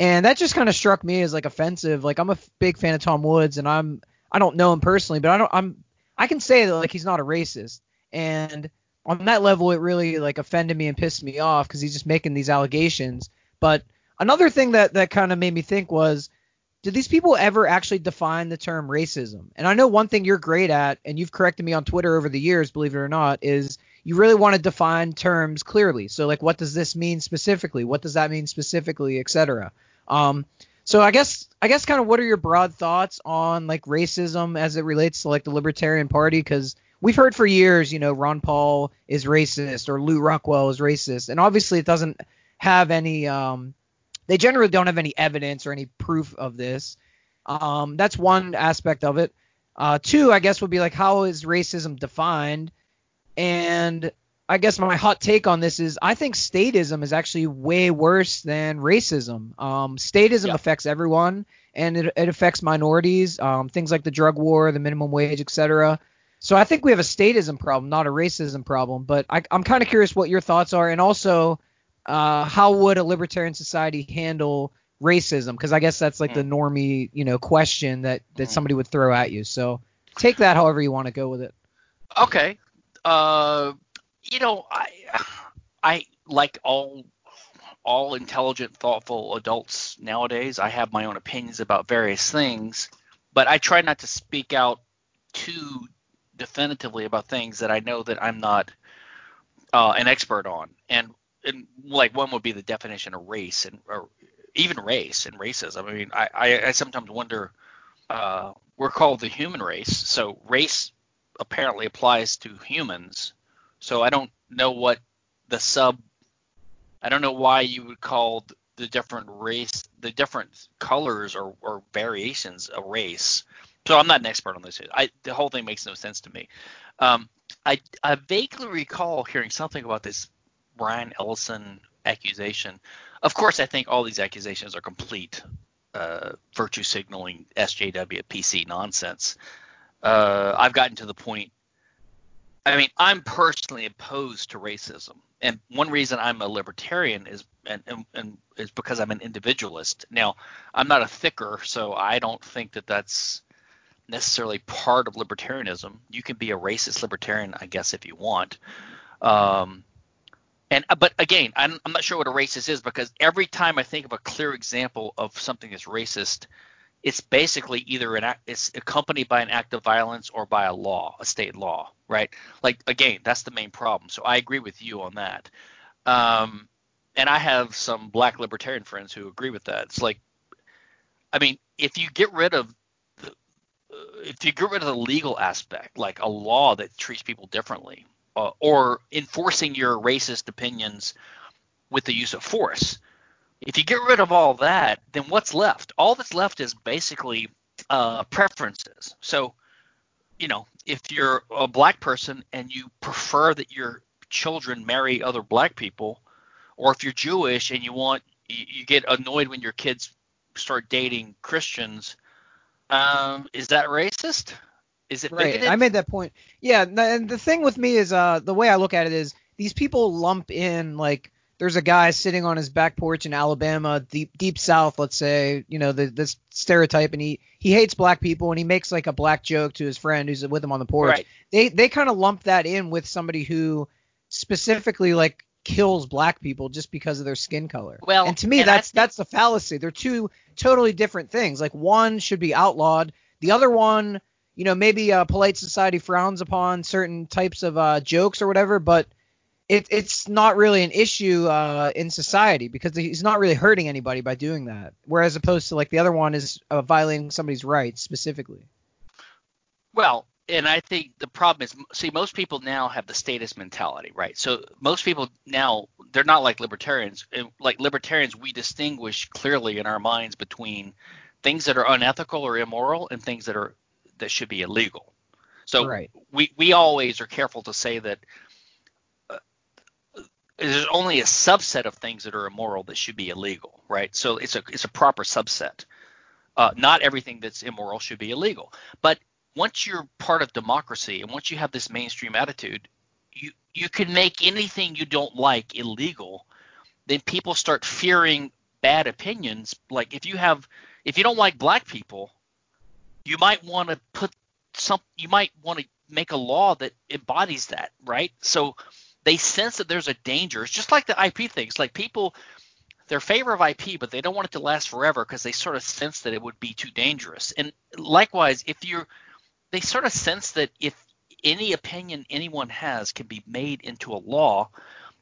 And that just kind of struck me as like offensive. Like I'm a f- big fan of Tom Woods, and I'm I don't know him personally, but I don't I'm I can say that like he's not a racist. And on that level, it really like offended me and pissed me off because he's just making these allegations. But another thing that that kind of made me think was, did these people ever actually define the term racism? And I know one thing you're great at, and you've corrected me on Twitter over the years, believe it or not, is you really want to define terms clearly. So like, what does this mean specifically? What does that mean specifically, etc. Um, so I guess I guess kind of what are your broad thoughts on like racism as it relates to like the Libertarian Party? Because we've heard for years, you know, Ron Paul is racist or Lew Rockwell is racist, and obviously it doesn't have any. Um, they generally don't have any evidence or any proof of this. Um, that's one aspect of it. Uh, two, I guess, would be like how is racism defined? And I guess my hot take on this is I think statism is actually way worse than racism. Um, statism yeah. affects everyone, and it, it affects minorities, um, things like the drug war, the minimum wage, etc. So I think we have a statism problem, not a racism problem. But I, am kind of curious what your thoughts are, and also uh, how would a libertarian society handle racism? Because I guess that's like mm. the hmm. normie, you know, question that that mm. somebody would throw at you. So take that however you want to go with it. Okay. Uh, you know, I I like all all intelligent, thoughtful adults nowadays. I have my own opinions about various things, but I try not to speak out too definitively about things that I know that I'm not uh, an expert on. And and like one would be the definition of race and or even race and racism. I mean, I I, I sometimes wonder. Uh, we're called the human race, so race apparently applies to humans. So I don't know what the sub I don't know why you would call the different race, the different colors or, or variations a race. So I'm not an expert on this. I, the whole thing makes no sense to me. Um, I, I vaguely recall hearing something about this Brian Ellison accusation. Of course, I think all these accusations are complete uh, virtue signaling SJW PC nonsense. Uh, I've gotten to the point. I mean, I'm personally opposed to racism, and one reason I'm a libertarian is and, and, and is because I'm an individualist. Now, I'm not a thicker, so I don't think that that's necessarily part of libertarianism. You can be a racist libertarian, I guess, if you want. Um, and uh, but again, I'm, I'm not sure what a racist is because every time I think of a clear example of something that's racist, it's basically either an act, it's accompanied by an act of violence or by a law, a state law, right? Like again, that's the main problem. So I agree with you on that. Um, and I have some black libertarian friends who agree with that. It's like, I mean, if you get rid of the, uh, if you get rid of the legal aspect, like a law that treats people differently, uh, or enforcing your racist opinions with the use of force. If you get rid of all that, then what's left? All that's left is basically uh, preferences. So, you know, if you're a black person and you prefer that your children marry other black people, or if you're Jewish and you want you, you get annoyed when your kids start dating Christians, um, is that racist? Is it right? bigoted? I made that point. Yeah, and the thing with me is, uh, the way I look at it is these people lump in like there's a guy sitting on his back porch in Alabama, deep deep south, let's say, you know, the, this stereotype, and he he hates black people, and he makes like a black joke to his friend who's with him on the porch. Right. They they kind of lump that in with somebody who specifically like kills black people just because of their skin color. Well, and to me and that's think- that's a fallacy. They're two totally different things. Like one should be outlawed, the other one, you know, maybe uh, polite society frowns upon certain types of uh, jokes or whatever, but it, it's not really an issue uh, in society because he's not really hurting anybody by doing that. Whereas opposed to like the other one is uh, violating somebody's rights specifically. Well, and I think the problem is, see, most people now have the status mentality, right? So most people now they're not like libertarians. Like libertarians, we distinguish clearly in our minds between things that are unethical or immoral and things that are that should be illegal. So Right. we we always are careful to say that there's only a subset of things that are immoral that should be illegal, right? So it's a it's a proper subset. Uh, not everything that's immoral should be illegal, but once you're part of democracy and once you have this mainstream attitude, you you can make anything you don't like illegal. Then people start fearing bad opinions. Like if you have if you don't like black people, you might want to put some you might want to make a law that embodies that, right? So they sense that there's a danger. It's just like the IP things. Like people they're favor of IP, but they don't want it to last forever because they sort of sense that it would be too dangerous. And likewise, if you're they sort of sense that if any opinion anyone has can be made into a law,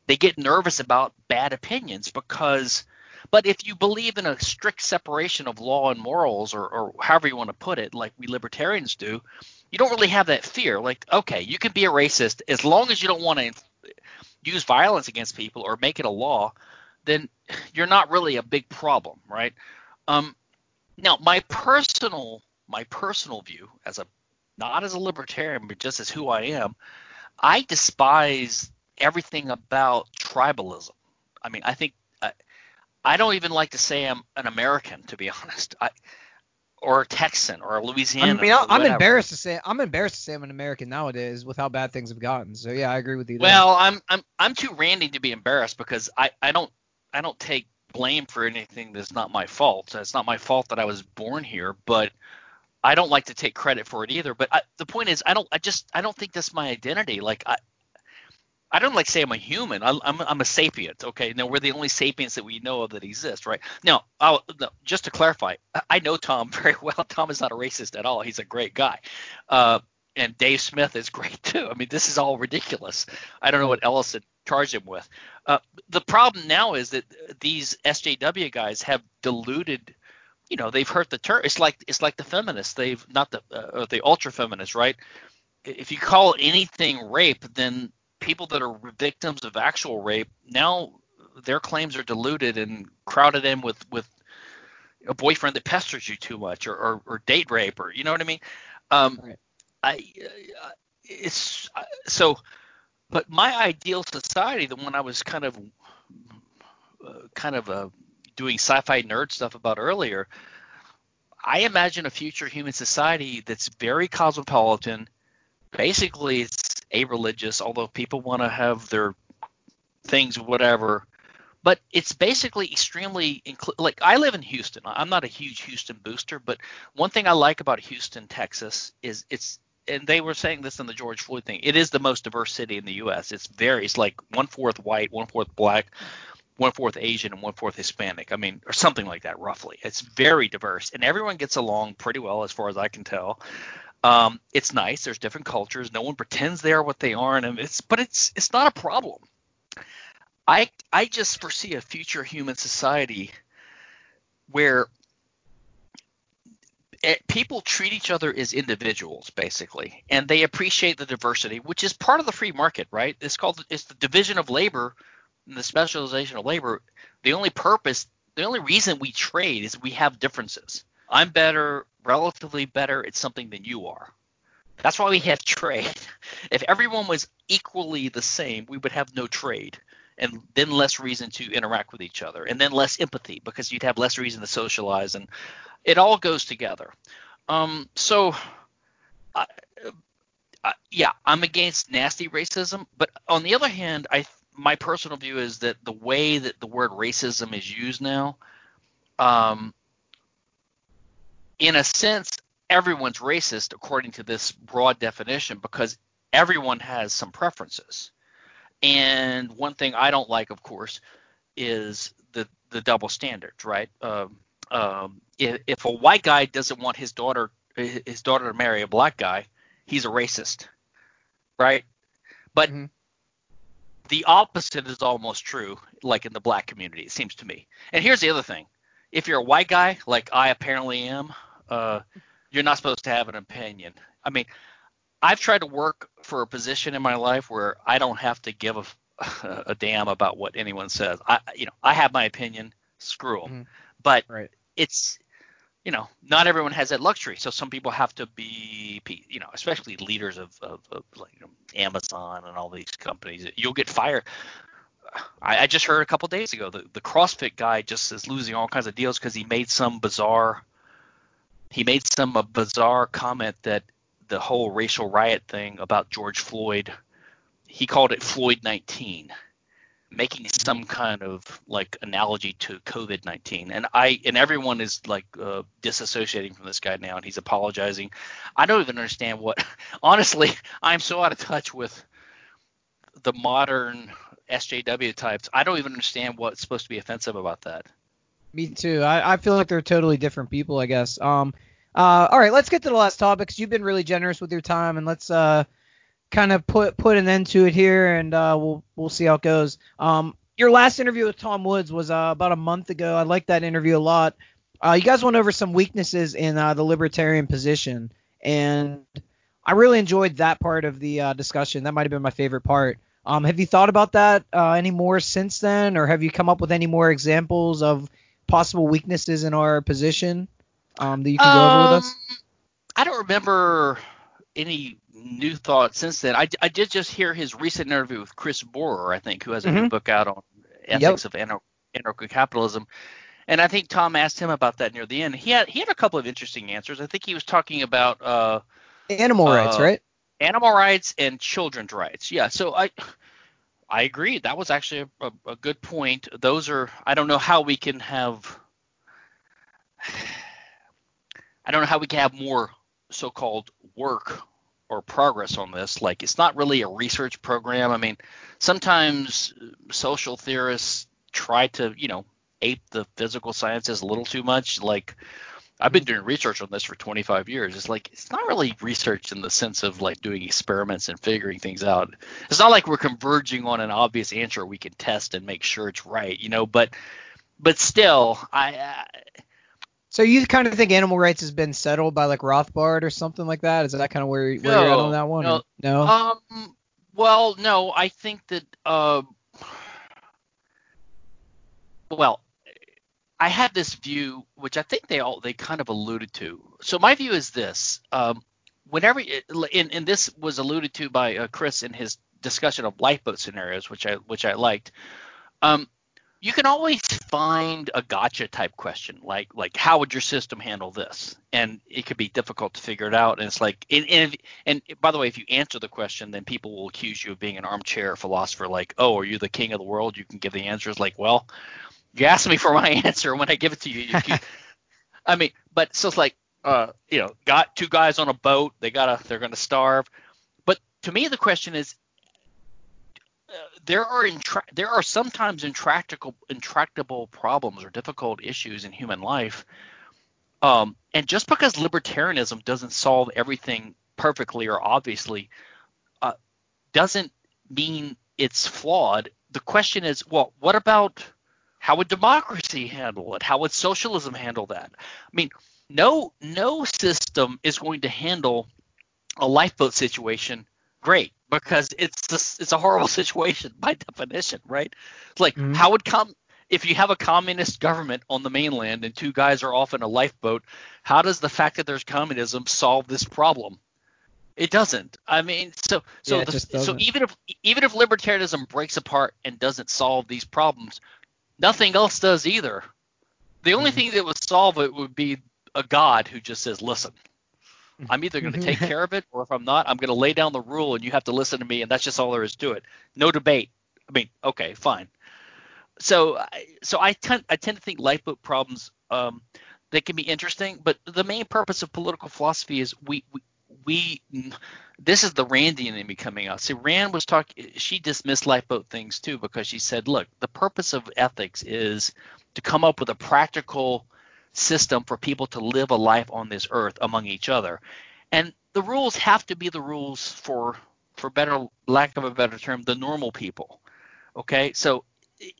they get nervous about bad opinions because but if you believe in a strict separation of law and morals or, or however you want to put it, like we libertarians do, you don't really have that fear. Like, okay, you can be a racist as long as you don't want to use violence against people or make it a law, then you're not really a big problem, right? Um, now, my personal my personal view as a not as a libertarian, but just as who I am, I despise everything about tribalism. I mean, I think I, I don't even like to say I'm an American, to be honest, I, or a Texan or a Louisiana. I mean, I'm embarrassed to say I'm embarrassed to say I'm an American nowadays with how bad things have gotten. So yeah, I agree with you. there. Well, I'm I'm I'm too Randian to be embarrassed because I I don't I don't take blame for anything that's not my fault. It's not my fault that I was born here, but I don't like to take credit for it either. But I, the point is, I don't I just I don't think that's my identity. Like I. I don't like say I'm a human. I, I'm, I'm a sapient. Okay, now we're the only sapients that we know of that exist, right? Now, I'll, no, just to clarify, I- know Tom very well. Tom is not a racist at all. He's a great guy. Uh, and Dave Smith is great too. I mean, this is all ridiculous. I don't know what Ellison charged him with. Uh, the problem now is that these SJW guys have diluted. You know, they've hurt the term. It's like it's like the feminists. They've not the uh, the ultra feminists, right? If you call anything rape, then people that are victims of actual rape now their claims are diluted and crowded in with with a boyfriend that pesters you too much or or, or date rape or you know what I mean. Um, right. I uh, it's uh, so, but my ideal society, the one I was kind of uh, kind of uh, doing sci-fi nerd stuff about earlier. I imagine a future human society that's very cosmopolitan. Basically, it's a religious, although people want to have their things, whatever. But it's basically extremely inclu- like I live in Houston. I'm not a huge Houston booster, but one thing I like about Houston, Texas, is it's and they were saying this in the George Floyd thing. It is the most diverse city in the U.S. It's very, it's like one fourth white, one fourth black, one fourth Asian, and one fourth Hispanic. I mean, or something like that, roughly. It's very diverse, and everyone gets along pretty well, as far as I can tell. Um, it's nice. There's different cultures. No one pretends they are what they aren't, and it's but it's it's not a problem. I I just foresee a future human society where it, people treat each other as individuals basically and they appreciate the diversity which is part of the free market right it's called it's the division of labor and the specialization of labor the only purpose the only reason we trade is we have differences i'm better relatively better at something than you are that's why we have trade if everyone was equally the same we would have no trade and then less reason to interact with each other and then less empathy because you'd have less reason to socialize and it all goes together. Um, so, yeah, I'm against nasty racism, but on the other hand, I my personal view is that the way that the word racism is used now, um, in a sense, everyone's racist according to this broad definition because everyone has some preferences. And one thing I don't like, of course, is the the double standards, right? Um, um, if, if a white guy doesn't want his daughter his daughter to marry a black guy, he's a racist, right? But mm-hmm. the opposite is almost true, like in the black community, it seems to me. And here's the other thing: if you're a white guy, like I apparently am, uh, you're not supposed to have an opinion. I mean, I've tried to work for a position in my life where I don't have to give a, a damn about what anyone says. I, you know, I have my opinion. Screw them. Mm-hmm. But right. it's you know, not everyone has that luxury. So some people have to be, you know, especially leaders of, of, of like you know, Amazon and all these companies. You'll get fired. I, I just heard a couple days ago the, the CrossFit guy just is losing all kinds of deals because he made some bizarre. He made some a bizarre comment that the whole racial riot thing about George Floyd. He called it Floyd 19 making some kind of like analogy to COVID nineteen, and I and everyone is like uh, disassociating from this guy now, and he's apologizing. I don't even understand what. Honestly, I'm so out of touch with the modern SJW types. I don't even understand what's supposed to be offensive about that. Me too. I, I feel like they're totally different people. I guess. Um. Uh. All right. Let's get to the last topic you've been really generous with your time, and let's uh kind of put put an end to it here, and uh, we'll we'll see how it goes. Um, your last interview with Tom Woods was uh, about a month ago. I liked that interview a lot. Uh, you guys went over some weaknesses in uh, the libertarian position, and I really enjoyed that part of the uh, discussion. That might have been my favorite part. Um, have you thought about that uh, any more since then, or have you come up with any more examples of possible weaknesses in our position um, that you can go over with us? Um, I don't remember any new thoughts since then. I, I did just hear his recent interview with Chris Bohrer, I think, who has a mm-hmm. new book out on ethics yep. of anarcho capitalism. And I think Tom asked him about that near the end. He had he had a couple of interesting answers. I think he was talking about uh, animal uh, rights, right? Animal rights and children's rights. Yeah. So I I agree. That was actually a, a, a good point. Those are I don't know how we can have I don't know how we can have more so-called work or progress on this. Like it's not really a research program. I mean, sometimes social theorists try to, you know, ape the physical sciences a little too much. Like I've been doing research on this for 25 years. It's like it's not really research in the sense of like doing experiments and figuring things out. It's not like we're converging on an obvious answer we can test and make sure it's right, you know. But but still, I, I so you kind of think animal rights has been settled by like Rothbard or something like that? Is that kind of where, where no, you're at on that one? No, no. Um. Well, no. I think that uh, well, I had this view, which I think they all they kind of alluded to. So my view is this: um, whenever, and, and this was alluded to by uh, Chris in his discussion of lifeboat scenarios, which I which I liked. Um, you can always find a gotcha type question like like how would your system handle this and it could be difficult to figure it out and it's like and, and, and by the way if you answer the question then people will accuse you of being an armchair philosopher like oh are you the king of the world you can give the answers like well you ask me for my answer when i give it to you, you i mean but so it's like uh you know got two guys on a boat they gotta they're gonna starve but to me the question is there are intra- there are sometimes intractable intractable problems or difficult issues in human life. Um, and just because libertarianism doesn't solve everything perfectly or obviously, uh, doesn't mean it's flawed. The question is, well, what about how would democracy handle it? How would socialism handle that? I mean, no no system is going to handle a lifeboat situation great because it's just, it's a horrible situation by definition, right? It's like mm-hmm. how would come if you have a communist government on the mainland and two guys are off in a lifeboat, how does the fact that there's communism solve this problem? It doesn't. I mean, so so yeah, the, so even if even if libertarianism breaks apart and doesn't solve these problems, nothing else does either. The only mm-hmm. thing that would solve it would be a God who just says, "Listen, I'm either going to take care of it, or if I'm not, I'm going to lay down the rule, and you have to listen to me, and that's just all there is to it. No debate. I mean, okay, fine. So, so I tend I tend to think lifeboat problems um, they can be interesting, but the main purpose of political philosophy is we, we we this is the Randian in me coming out. See, Rand was talking. She dismissed lifeboat things too because she said, "Look, the purpose of ethics is to come up with a practical system for people to live a life on this earth among each other. And the rules have to be the rules for for better lack of a better term, the normal people. Okay? So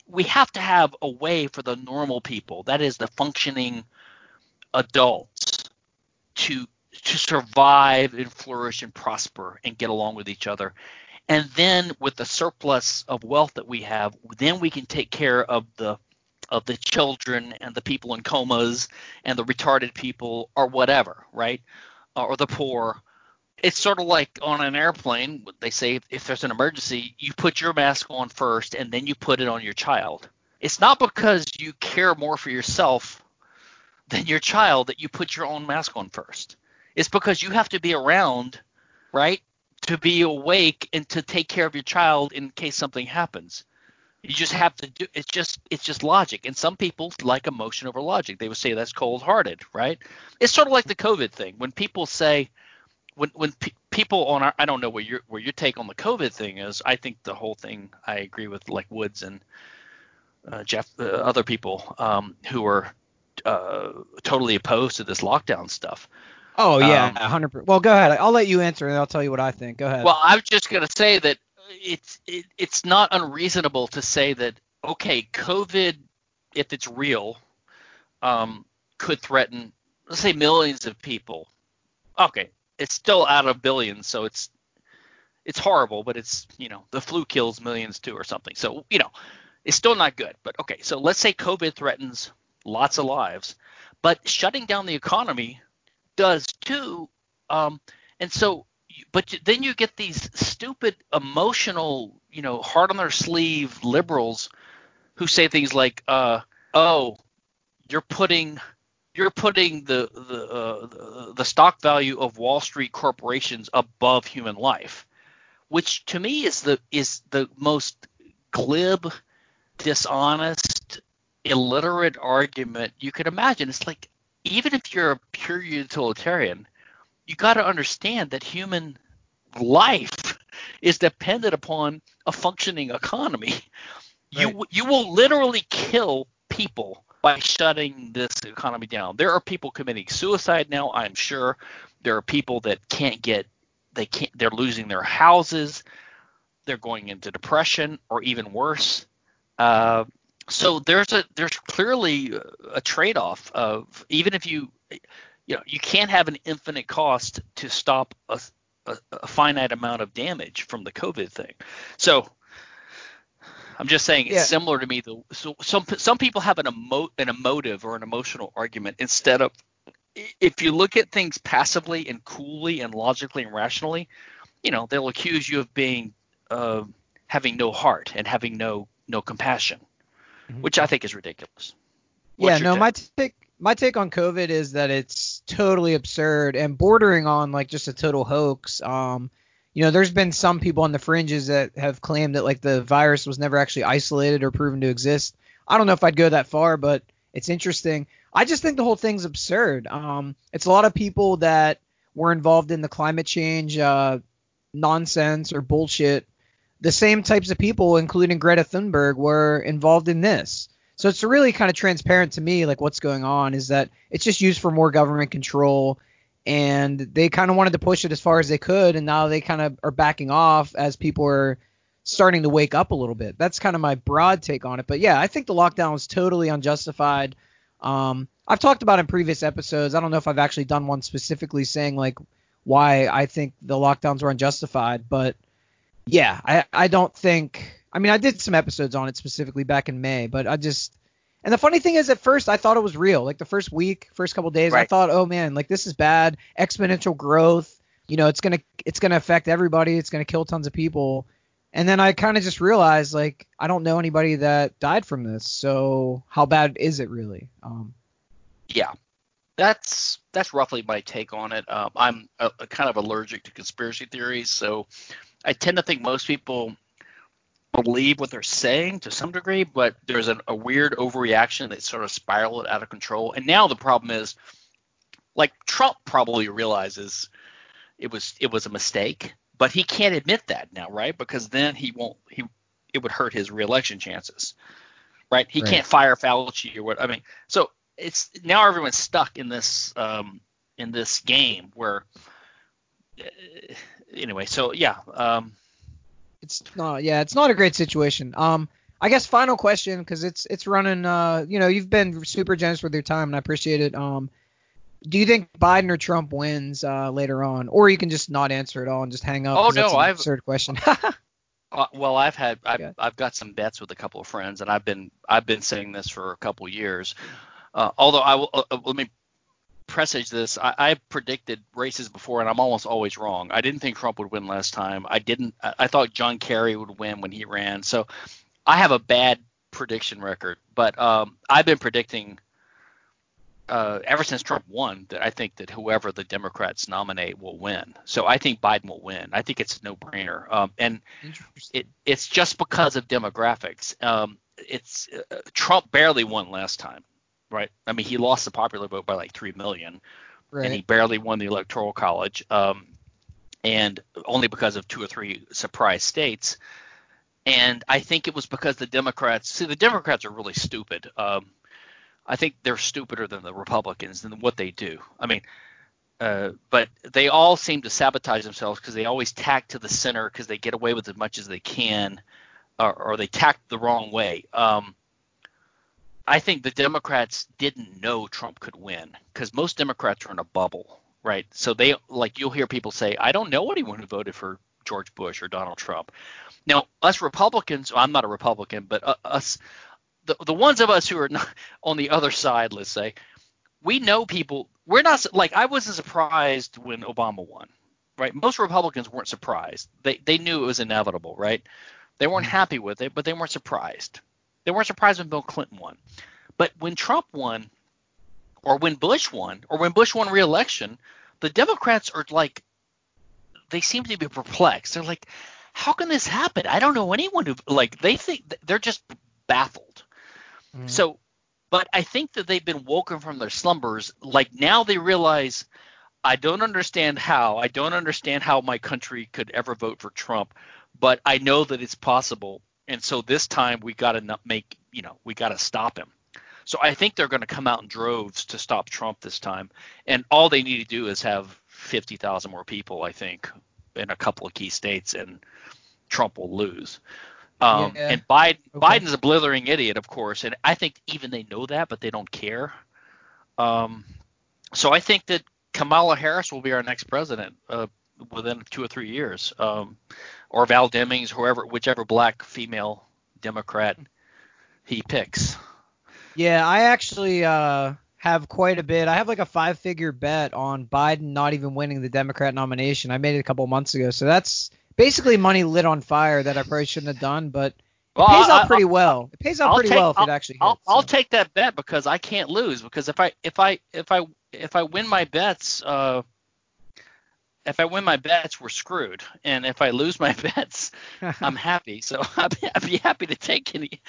we have to have a way for the normal people, that is the functioning adults to to survive and flourish and prosper and get along with each other. And then with the surplus of wealth that we have, then we can take care of the of the children and the people in comas and the retarded people or whatever, right? Uh, or the poor. It's sort of like on an airplane. They say if, if there's an emergency, you put your mask on first and then you put it on your child. It's not because you care more for yourself than your child that you put your own mask on first. It's because you have to be around, right, to be awake and to take care of your child in case something happens. You just have to do it's just it's just logic. And some people like emotion over logic. They would say that's cold-hearted, right? It's sort of like the COVID thing. When people say when when pe- people on our I don't know where your where your take on the COVID thing is. I think the whole thing I agree with like Woods and uh, Jeff uh, other people um, who are uh, totally opposed to this lockdown stuff. Oh yeah, um, hundred percent. Well, go ahead. I'll let you answer, and I'll tell you what I think. Go ahead. Well, I was just gonna say that it's it, it's not unreasonable to say that okay, COVID, if it's real, um, could threaten let's say millions of people. Okay, it's still out of billions, so it's it's horrible, but it's you know the flu kills millions too or something. So you know it's still not good. But okay, so let's say COVID threatens lots of lives, but shutting down the economy does too. Um, and so but then you get these stupid emotional, you know, hard on their sleeve liberals who say things like, uh, "Oh, you're putting you're putting the the uh, the stock value of Wall Street corporations above human life," which to me is the is the most glib, dishonest, illiterate argument you could imagine. It's like even if you're a pure utilitarian, you got to understand that human life is dependent upon a functioning economy. Right. You you will literally kill people by shutting this economy down. There are people committing suicide now, I'm sure. There are people that can't get they can't they're losing their houses. They're going into depression or even worse. Uh, so there's a there's clearly a trade-off of even if you you know you can't have an infinite cost to stop a, a, a finite amount of damage from the COVID thing. So I'm just saying it's Yeah. similar to me. Though, so some some people have an emo an emotive or an emotional argument instead of if you look at things passively and coolly and logically and rationally, you know they'll accuse you of being uh, having no heart and having no no compassion, Mhm. which I think is ridiculous. Yeah, What's your no, take? my take my take on COVID is that it's totally absurd and bordering on like just a total hoax. Um, you know, there's been some people on the fringes that have claimed that like the virus was never actually isolated or proven to exist. I don't know if I'd go that far, but it's interesting. I just think the whole thing's absurd. Um, it's a lot of people that were involved in the climate change uh, nonsense or bullshit. The same types of people, including Greta Thunberg, were involved in this. So it's really kind of transparent to me, like what's going on is that it's just used for more government control, and they kind of wanted to push it as far as they could, and now they kind of are backing off as people are starting to wake up a little bit. That's kind of my broad take on it. But yeah, I think the lockdown was totally unjustified. Um, I've talked about in previous episodes. I don't know if I've actually done one specifically saying like why I think the lockdowns were unjustified, but yeah, I I don't think. I mean, I did some episodes on it specifically back in May, but I just. And the funny thing is, at first I thought it was real. Like the first week, first couple days, I thought, oh man, like this is bad, exponential growth. You know, it's gonna it's gonna affect everybody. It's gonna kill tons of people. And then I kind of just realized, like, I don't know anybody that died from this. So how bad is it really? Um, Yeah, that's that's roughly my take on it. Um, I'm a, a kind of allergic to conspiracy theories, so I tend to think most people believe what they're saying to some degree, but there's an, a weird overreaction that sort of spiraled out of control. And now the problem is, like Trump probably realizes it was it was a mistake, but he can't admit that now, right? Because then he won't he it would hurt his reelection chances, right? He Right. can't fire Fauci or what. I mean, so it's now everyone's stuck in this um, in this game where anyway. So yeah, um, it's not yeah it's not a great situation um i guess final question because it's it's running uh you know you've been super generous with your time and i appreciate it um do you think biden or trump wins uh later on or you can just not answer at all and just hang up Oh no, I've- absurd question Uh, well, I've had I've, Okay. I've got some bets with a couple of friends, and I've been I've been saying this for a couple of years. Uh, although I will uh, uh, let me presage this. I, I predicted races before, and I'm almost always wrong. I didn't think Trump would win last time. I didn't. I, I thought John Kerry would win when he ran. So I have a bad prediction record, but um, I've been predicting uh, ever since Trump won that I think that whoever the Democrats nominate will win. So I think Biden will win. I think it's a no-brainer. Um, and it, it's just because of demographics. Um, it's uh, Trump barely won last time, right? I mean, he lost the popular vote by like three million, and he barely won the electoral college, um, and only because of two or three surprise states. And I think it was because the Democrats. See, the Democrats are really stupid. Um, I think they're stupider than the Republicans and what they do. I mean, uh, but they all seem to sabotage themselves because they always tack to the center because they get away with as much as they can, or, or they tack the wrong way. Um, I think the Democrats didn't know Trump could win because most Democrats are in a bubble, right? So they like you'll hear people say, "I don't know anyone who voted for George Bush or Donald Trump." Now, us Republicans, I'm not a Republican, but uh, us, the the ones of us who are not on the other side, let's say, we know people. We're not like I wasn't surprised when Obama won, right? Most Republicans weren't surprised. They they knew it was inevitable, right? They weren't happy with it, but they weren't surprised. They weren't surprised when Bill Clinton won. But when Trump won, or when Bush won, or when Bush won re-election, the Democrats are like, they seem to be perplexed. They're like, how can this happen? I don't know anyone who like. They think they're just baffled. Mhm. So, but I think that they've been woken from their slumbers. Like now they realize, I don't understand how. I don't understand how my country could ever vote for Trump, but I know that it's possible. And so this time we got to make, you know, we got to stop him. So I think they're going to come out in droves to stop Trump this time. And all they need to do is have 50,000 more people, I think, in a couple of key states, and Trump will lose. Um, Yeah. And Biden, Okay. Biden's a blithering idiot, of course, and I think even they know that, but they don't care. Um, so I think that Kamala Harris will be our next president uh, within two or three years, um, or Val Demings, whoever, whichever black female Democrat he picks. Yeah, I actually uh, have quite a bit. I have like a five figure bet on Biden not even winning the Democrat nomination. I made it a couple months ago. So that's basically money lit on fire that I probably shouldn't have done, but it Well, pays I- out pretty I- well. It pays out I'll pretty take- well if I'll- it actually hits. I'll, I'll so. take that bet because I can't lose because if I if I if I if I win my bets uh if I win my bets we're screwed and if I lose my bets I'm happy so I'd be, I'd be happy to take any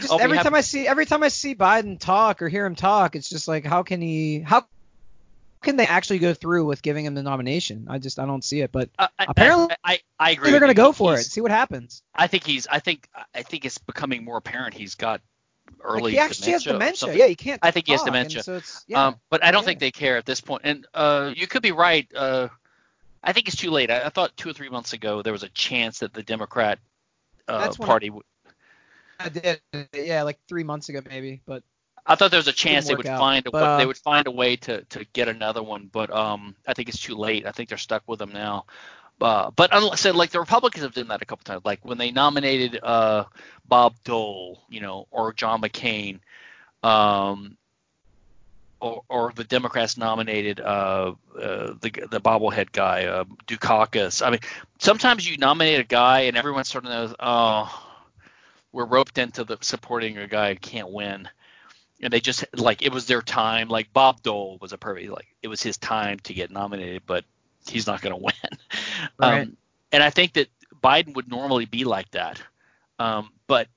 just every time I see every time I see Biden talk or hear him talk, it's just like how can he how can they actually go through with giving him the nomination? I just I don't see it, but I, I- Apparently, I, I agree they're gonna go for it. See what happens. I think he's I think I think it's becoming more apparent he's got early Like, he actually has dementia. Yeah, he can't. I think he has dementia. So it's yeah. Um, but I don't Yeah. think they care at this point. And uh, you could be right. Uh, I think it's too late. I, I thought two or three months ago there was a chance that the Democrat uh, That's when I- Party. would I did. Yeah, like three months ago maybe, but I thought there was a chance they would out, find a but, uh, they would find a way to, to get another one, but um, I think it's too late. I think they're stuck with them now. Uh, but unless so like the Republicans have done that a couple times, like when they nominated uh, Bob Dole, you know, or John McCain, um, or, or the Democrats nominated uh, uh, the the bobblehead guy, uh, Dukakis. I mean, sometimes you nominate a guy and everyone sort of knows, oh, we're roped into the supporting a guy who can't win and they just like it was their time. Like Bob Dole was a perfect like it was his time to get nominated, but he's not going to win. Right. Um, and I think that Biden would normally be like that, um, but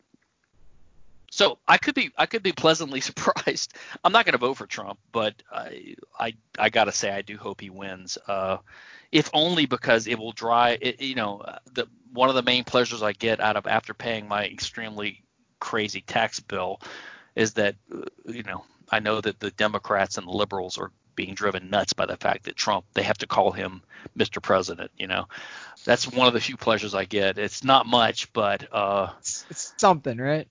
so I could be I could be pleasantly surprised. I'm not going to vote for Trump, but I I, I got to say I do hope he wins. Uh, if only because it will drive it, you know the one of the main pleasures I get out of after paying my extremely crazy tax bill is that uh, you know I know that the Democrats and the liberals are being driven nuts by the fact that Trump they have to call him Mr. President. You know, that's one of the few pleasures I get. It's not much, but uh, it's, it's something, right?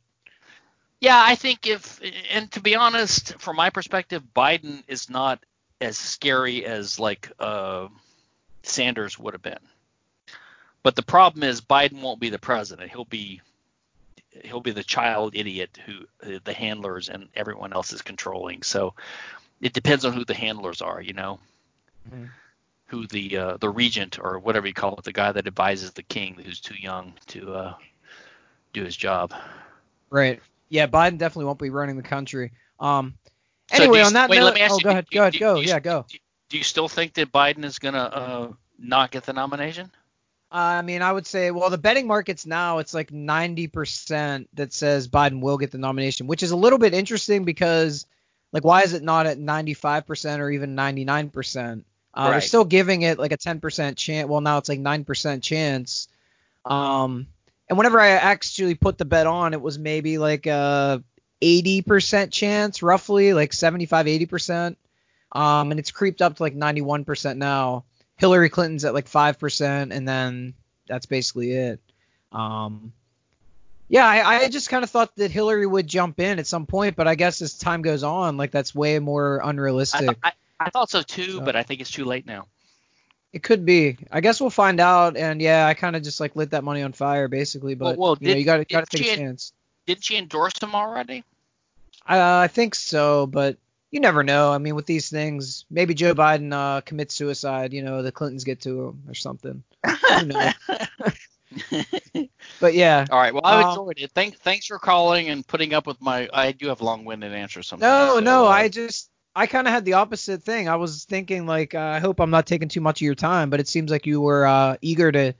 Yeah, I think if and to be honest, from my perspective, Biden is not as scary as like uh, Sanders would have been. But the problem is Biden won't be the president. He'll be he'll be the child idiot who uh, the handlers and everyone else is controlling. So it depends on who the handlers are, you know, Mhm. who the uh, the regent or whatever you call it, the guy that advises the king who's too young to uh, do his job. Right. Yeah, Biden definitely won't be running the country. Um. So Anyway, you- on that wait, note, let me ask oh, you, go ahead, do- go ahead, do- go. do you- yeah, go. Do you still think that Biden is gonna uh, not get the nomination? I mean, I would say, well, the betting markets now, it's like 90% that says Biden will get the nomination, which is a little bit interesting because, like, why is it not at 95% or even 99%? Uh, They're still giving it like a 10% chance. Well, now it's like 9% chance. Um, and whenever I actually put the bet on, it was maybe like a 80% chance, roughly, like 75, 80%. Um, and it's creeped up to like 91% now. Hillary Clinton's at like 5%, and then that's basically it. Um, yeah, I, I just kind of thought that Hillary would jump in at some point, but I guess as time goes on, like that's way more I, unrealistic. th- I, I thought so too, So- but I think it's too late now. It could be. I guess we'll find out. And yeah, I kind of just like lit that money on fire, basically. But Well- well, you know, you got to got to take a chance. Didn't she endorse him already? Uh, I think so, but you never know. I mean, with these things, maybe Joe Biden uh, commits suicide. You know, the Clintons get to him or something. knows? But yeah, All right. Well, I Um, enjoyed it. Thank, thanks for calling and putting up with my. I do have long-winded answers sometimes. no, so, no, uh, I just I kind of had the opposite thing. I was thinking like, uh, I hope I'm not taking too much of your time, but it seems like you were uh, eager to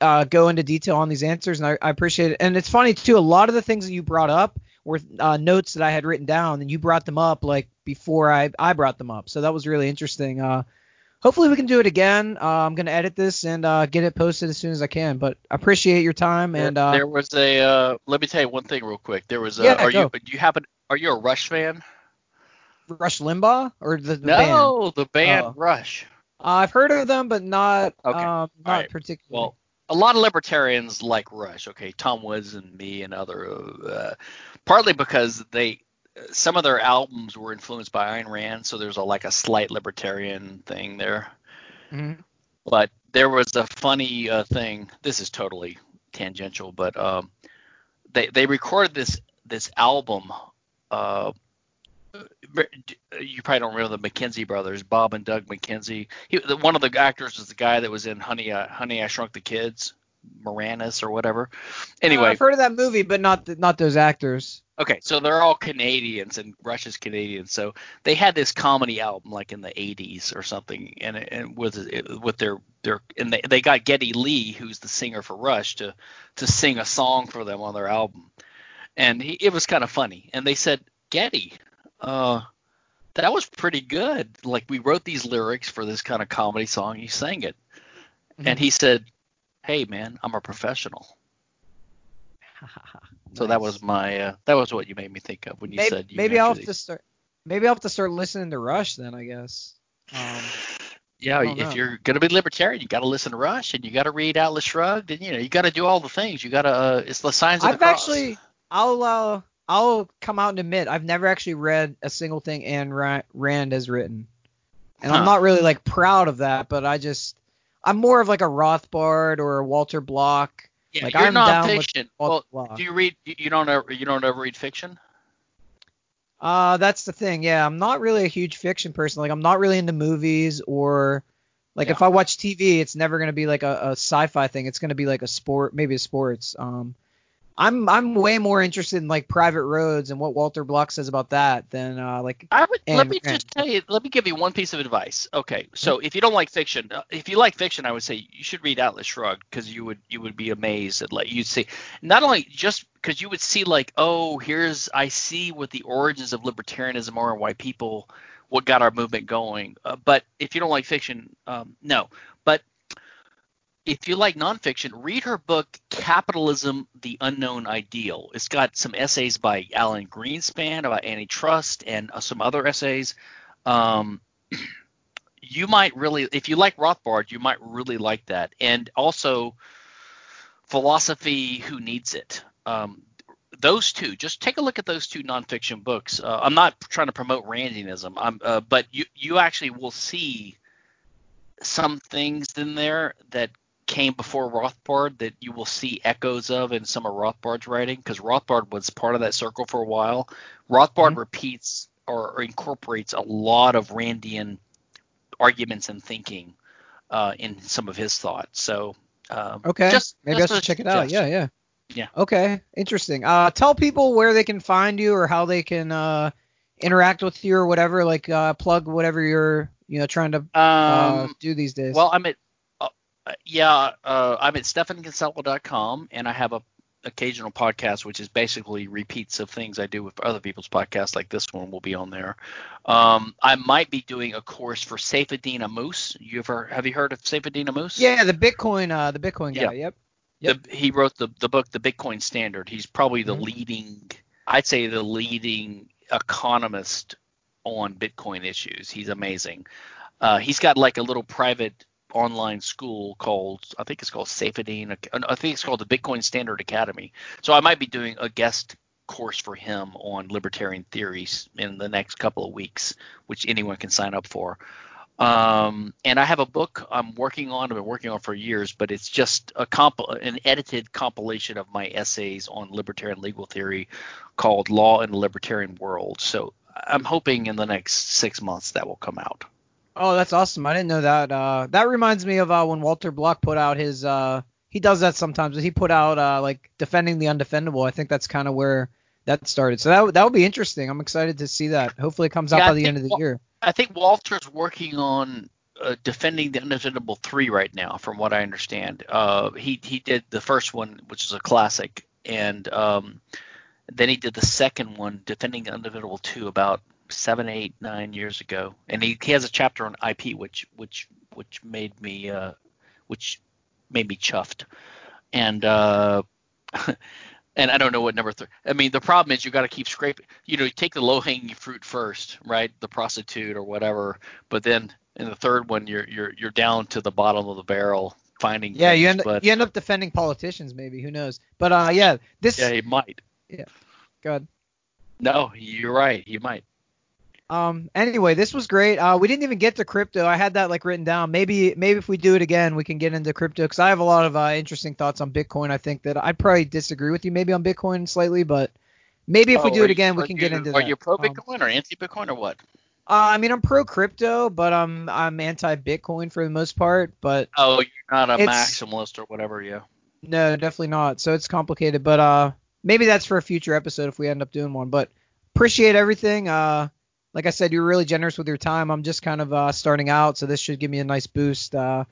uh, go into detail on these answers, and I, I appreciate it. And it's funny too. A lot of the things that you brought up were uh, notes that I had written down, and you brought them up like before I I brought them up. So that was really interesting. Uh, hopefully we can do it again. Uh, I'm gonna edit this and uh, get it posted as soon as I can. But I appreciate your time and uh, there was a. Uh, let me tell you one thing real quick. There was. A, Yeah, are go. you? Do you happen? Are you a Rush fan? Rush Limbaugh or the, the band. no, the band Oh. Rush. Uh, I've heard of them, but not Okay. um, not right. particularly. Well, a lot of libertarians like Rush. Okay, Tom Woods and me and other. Uh, partly because they. Some of their albums were influenced by Ayn Rand, so there's a like a slight libertarian thing there. Mhm. but there was a funny uh, thing. This is totally tangential, but um, they they recorded this this album. Uh, you probably don't remember the McKenzie brothers, Bob and Doug McKenzie. He, one of the actors was the guy that was in Honey, uh, Honey, I Shrunk the Kids, Moranis or whatever. Anyway, uh, I've heard of that movie, but not the, not those actors. Okay, so they're all Canadians and Rush's Canadian. So they had this comedy album like in the 80s or something, and, and with with their their and they, they got Geddy Lee, who's the singer for Rush, to to sing a song for them on their album, and he, it was kind of funny. And they said, Geddy, uh, that was pretty good. Like we wrote these lyrics for this kind of comedy song, He sang it, mm-hmm. and he said, Hey man, I'm a professional. So nice. that was my uh, that was what you made me think of when you maybe, said you maybe I'll have to start maybe I'll have to start listening to Rush then I guess. Um, yeah, if you're gonna be libertarian, you got to listen to Rush and you got to read Atlas Shrugged and you know you got to do all the things. You got to uh, it's the signs of the. I've the cross. actually I'll uh, I'll come out and admit I've never actually read a single thing Ayn Rand has written, and huh. I'm not really like proud of that, but I just I'm more of like a Rothbard or a Walter Block yeah, like you're I'm nonfiction. Well, do you read? You don't ever you don't ever read fiction? Uh, that's the thing. Yeah, I'm not really a huge fiction person. Like, I'm not really into movies or like yeah. if I watch TV, it's never gonna be like a, a sci-fi thing. It's gonna be like a sport, maybe a sports. Um, I'm I'm way more interested in like private roads and what Walter Block says about that than uh, like. I would let me just tell you. Let me give you one piece of advice. Okay, so if you don't like fiction, uh, if you like fiction, I would say you should read Atlas Shrugged because you would you would be amazed at like you'd see not only just because you would see like oh here's I see what the origins of libertarianism are and why people what got our movement going. Uh, but if you don't like fiction, um, no. If you like nonfiction, read her book Capitalism: The Unknown Ideal. It's got some essays by Alan Greenspan about antitrust and uh, some other essays. Um, you might really, if you like Rothbard, you might really like that. And also, Philosophy: Who Needs It. Um, those two, just take a look at those two nonfiction books. Uh, I'm not trying to promote Randianism, uh, but you you actually will see some things in there that came before Rothbard that you will see echoes of in some of Rothbard's writing because Rothbard was part of that circle for a while. Rothbard mm-hmm. repeats or, or, incorporates a lot of Randian arguments and thinking uh, in some of his thoughts. So um, okay, just, maybe just I should check it out. Yeah, yeah. Yeah. Okay, interesting. Uh, tell people where they can find you or how they can uh, interact with you or whatever. Like uh, plug whatever you're you know trying to uh, um, do these days. Well, I'm at uh, yeah, uh, I'm at stephankinsella.com, and I have a occasional podcast, which is basically repeats of things I do with other people's podcasts, like this one will be on there. Um, I might be doing a course for Saifedean Ammous. You ever have you heard of Saifedean Ammous? Yeah, the Bitcoin, uh, the Bitcoin guy. Yeah. Yep. Yep. The, he wrote the the book, The Bitcoin Standard. He's probably the mm-hmm. leading, I'd say, the leading economist on Bitcoin issues. He's amazing. Uh, he's got like a little private online school called I think it's called Saifedean. I think it's called the Bitcoin Standard Academy. So I might be doing a guest course for him on libertarian theories in the next couple of weeks, which anyone can sign up for. Um, and I have a book I'm working on. I've been working on for years, but it's just a comp- an edited compilation of my essays on libertarian legal theory called Law in the Libertarian World. So I'm hoping in the next six months that will come out. Oh, that's awesome. I didn't know that. Uh, that reminds me of uh, when Walter Block put out his. Uh, he does that sometimes. He put out uh, like defending the undefendable. I think that's kind of where that started. So that that would be interesting. I'm excited to see that. Hopefully, it comes out yeah, by the end of the year. I think Walter's working on uh, defending the undefendable three right now, from what I understand. Uh, he he did the first one, which is a classic, and um, then he did the second one, defending the undefendable two, about seven, eight, nine years ago, and he, he has a chapter on IP, which which which made me uh, which made me chuffed, and uh, and I don't know what number three. I mean, the problem is you got to keep scraping. You know, you take the low hanging fruit first, right? The prostitute or whatever, but then in the third one, you're you're you're down to the bottom of the barrel finding. Yeah, things, you end but, you end up defending politicians, maybe. Who knows? But uh, yeah, this. Yeah, he might. Yeah. Go ahead. No, you're right. He might. Um. Anyway, this was great. Uh, we didn't even get to crypto. I had that like written down. Maybe maybe if we do it again, we can get into crypto because I have a lot of uh, interesting thoughts on Bitcoin. I think that I'd probably disagree with you maybe on Bitcoin slightly, but maybe if we Oh, do it again, we can get into Are that. you pro Um, Bitcoin or anti Bitcoin or what? Uh, I mean, I'm pro crypto, but I'm I'm anti Bitcoin for the most part. But Oh, you're not a maximalist or whatever, yeah. no, definitely not. So it's complicated. But uh, maybe that's for a future episode if we end up doing one. But appreciate everything. Uh, like I said, you're really generous with your time. I'm just kind of uh, starting out, so this should give me a nice boost uh,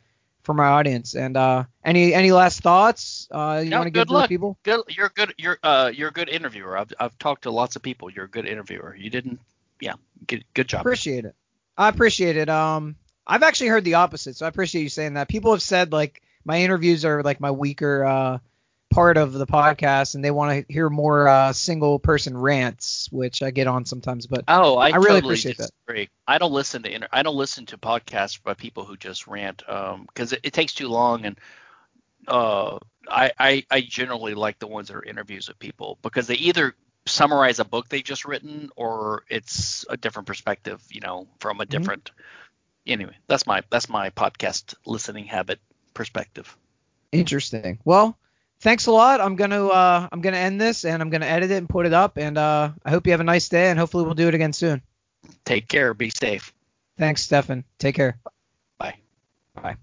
for my audience. And uh, any any last thoughts uh, you No, want to give good to luck. people? Good, you're good. You're uh, you're a good interviewer. I've I've talked to lots of people. You're a good interviewer. You didn't, yeah. Good good job. Appreciate it. I appreciate it. Um, I've actually heard the opposite, so I appreciate you saying that. People have said like my interviews are like my weaker uh, part of the podcast, and they want to hear more uh, single person rants, which I get on sometimes. But Oh, I, I really totally appreciate that. I don't listen to inter- I don't listen to podcasts by people who just rant um because it, it takes too long and uh I, I I generally like the ones that are interviews with people because they either summarize a book they just written or it's a different perspective, you know, from a different anyway, that's my that's my podcast listening habit perspective. interesting. Well, thanks a lot. I'm gonna uh, I'm gonna end this, and I'm gonna edit it and put it up. And uh, I hope you have a nice day, and hopefully we'll do it again soon. Take care, be safe. Thanks, Stephan. Take care. Bye. Bye.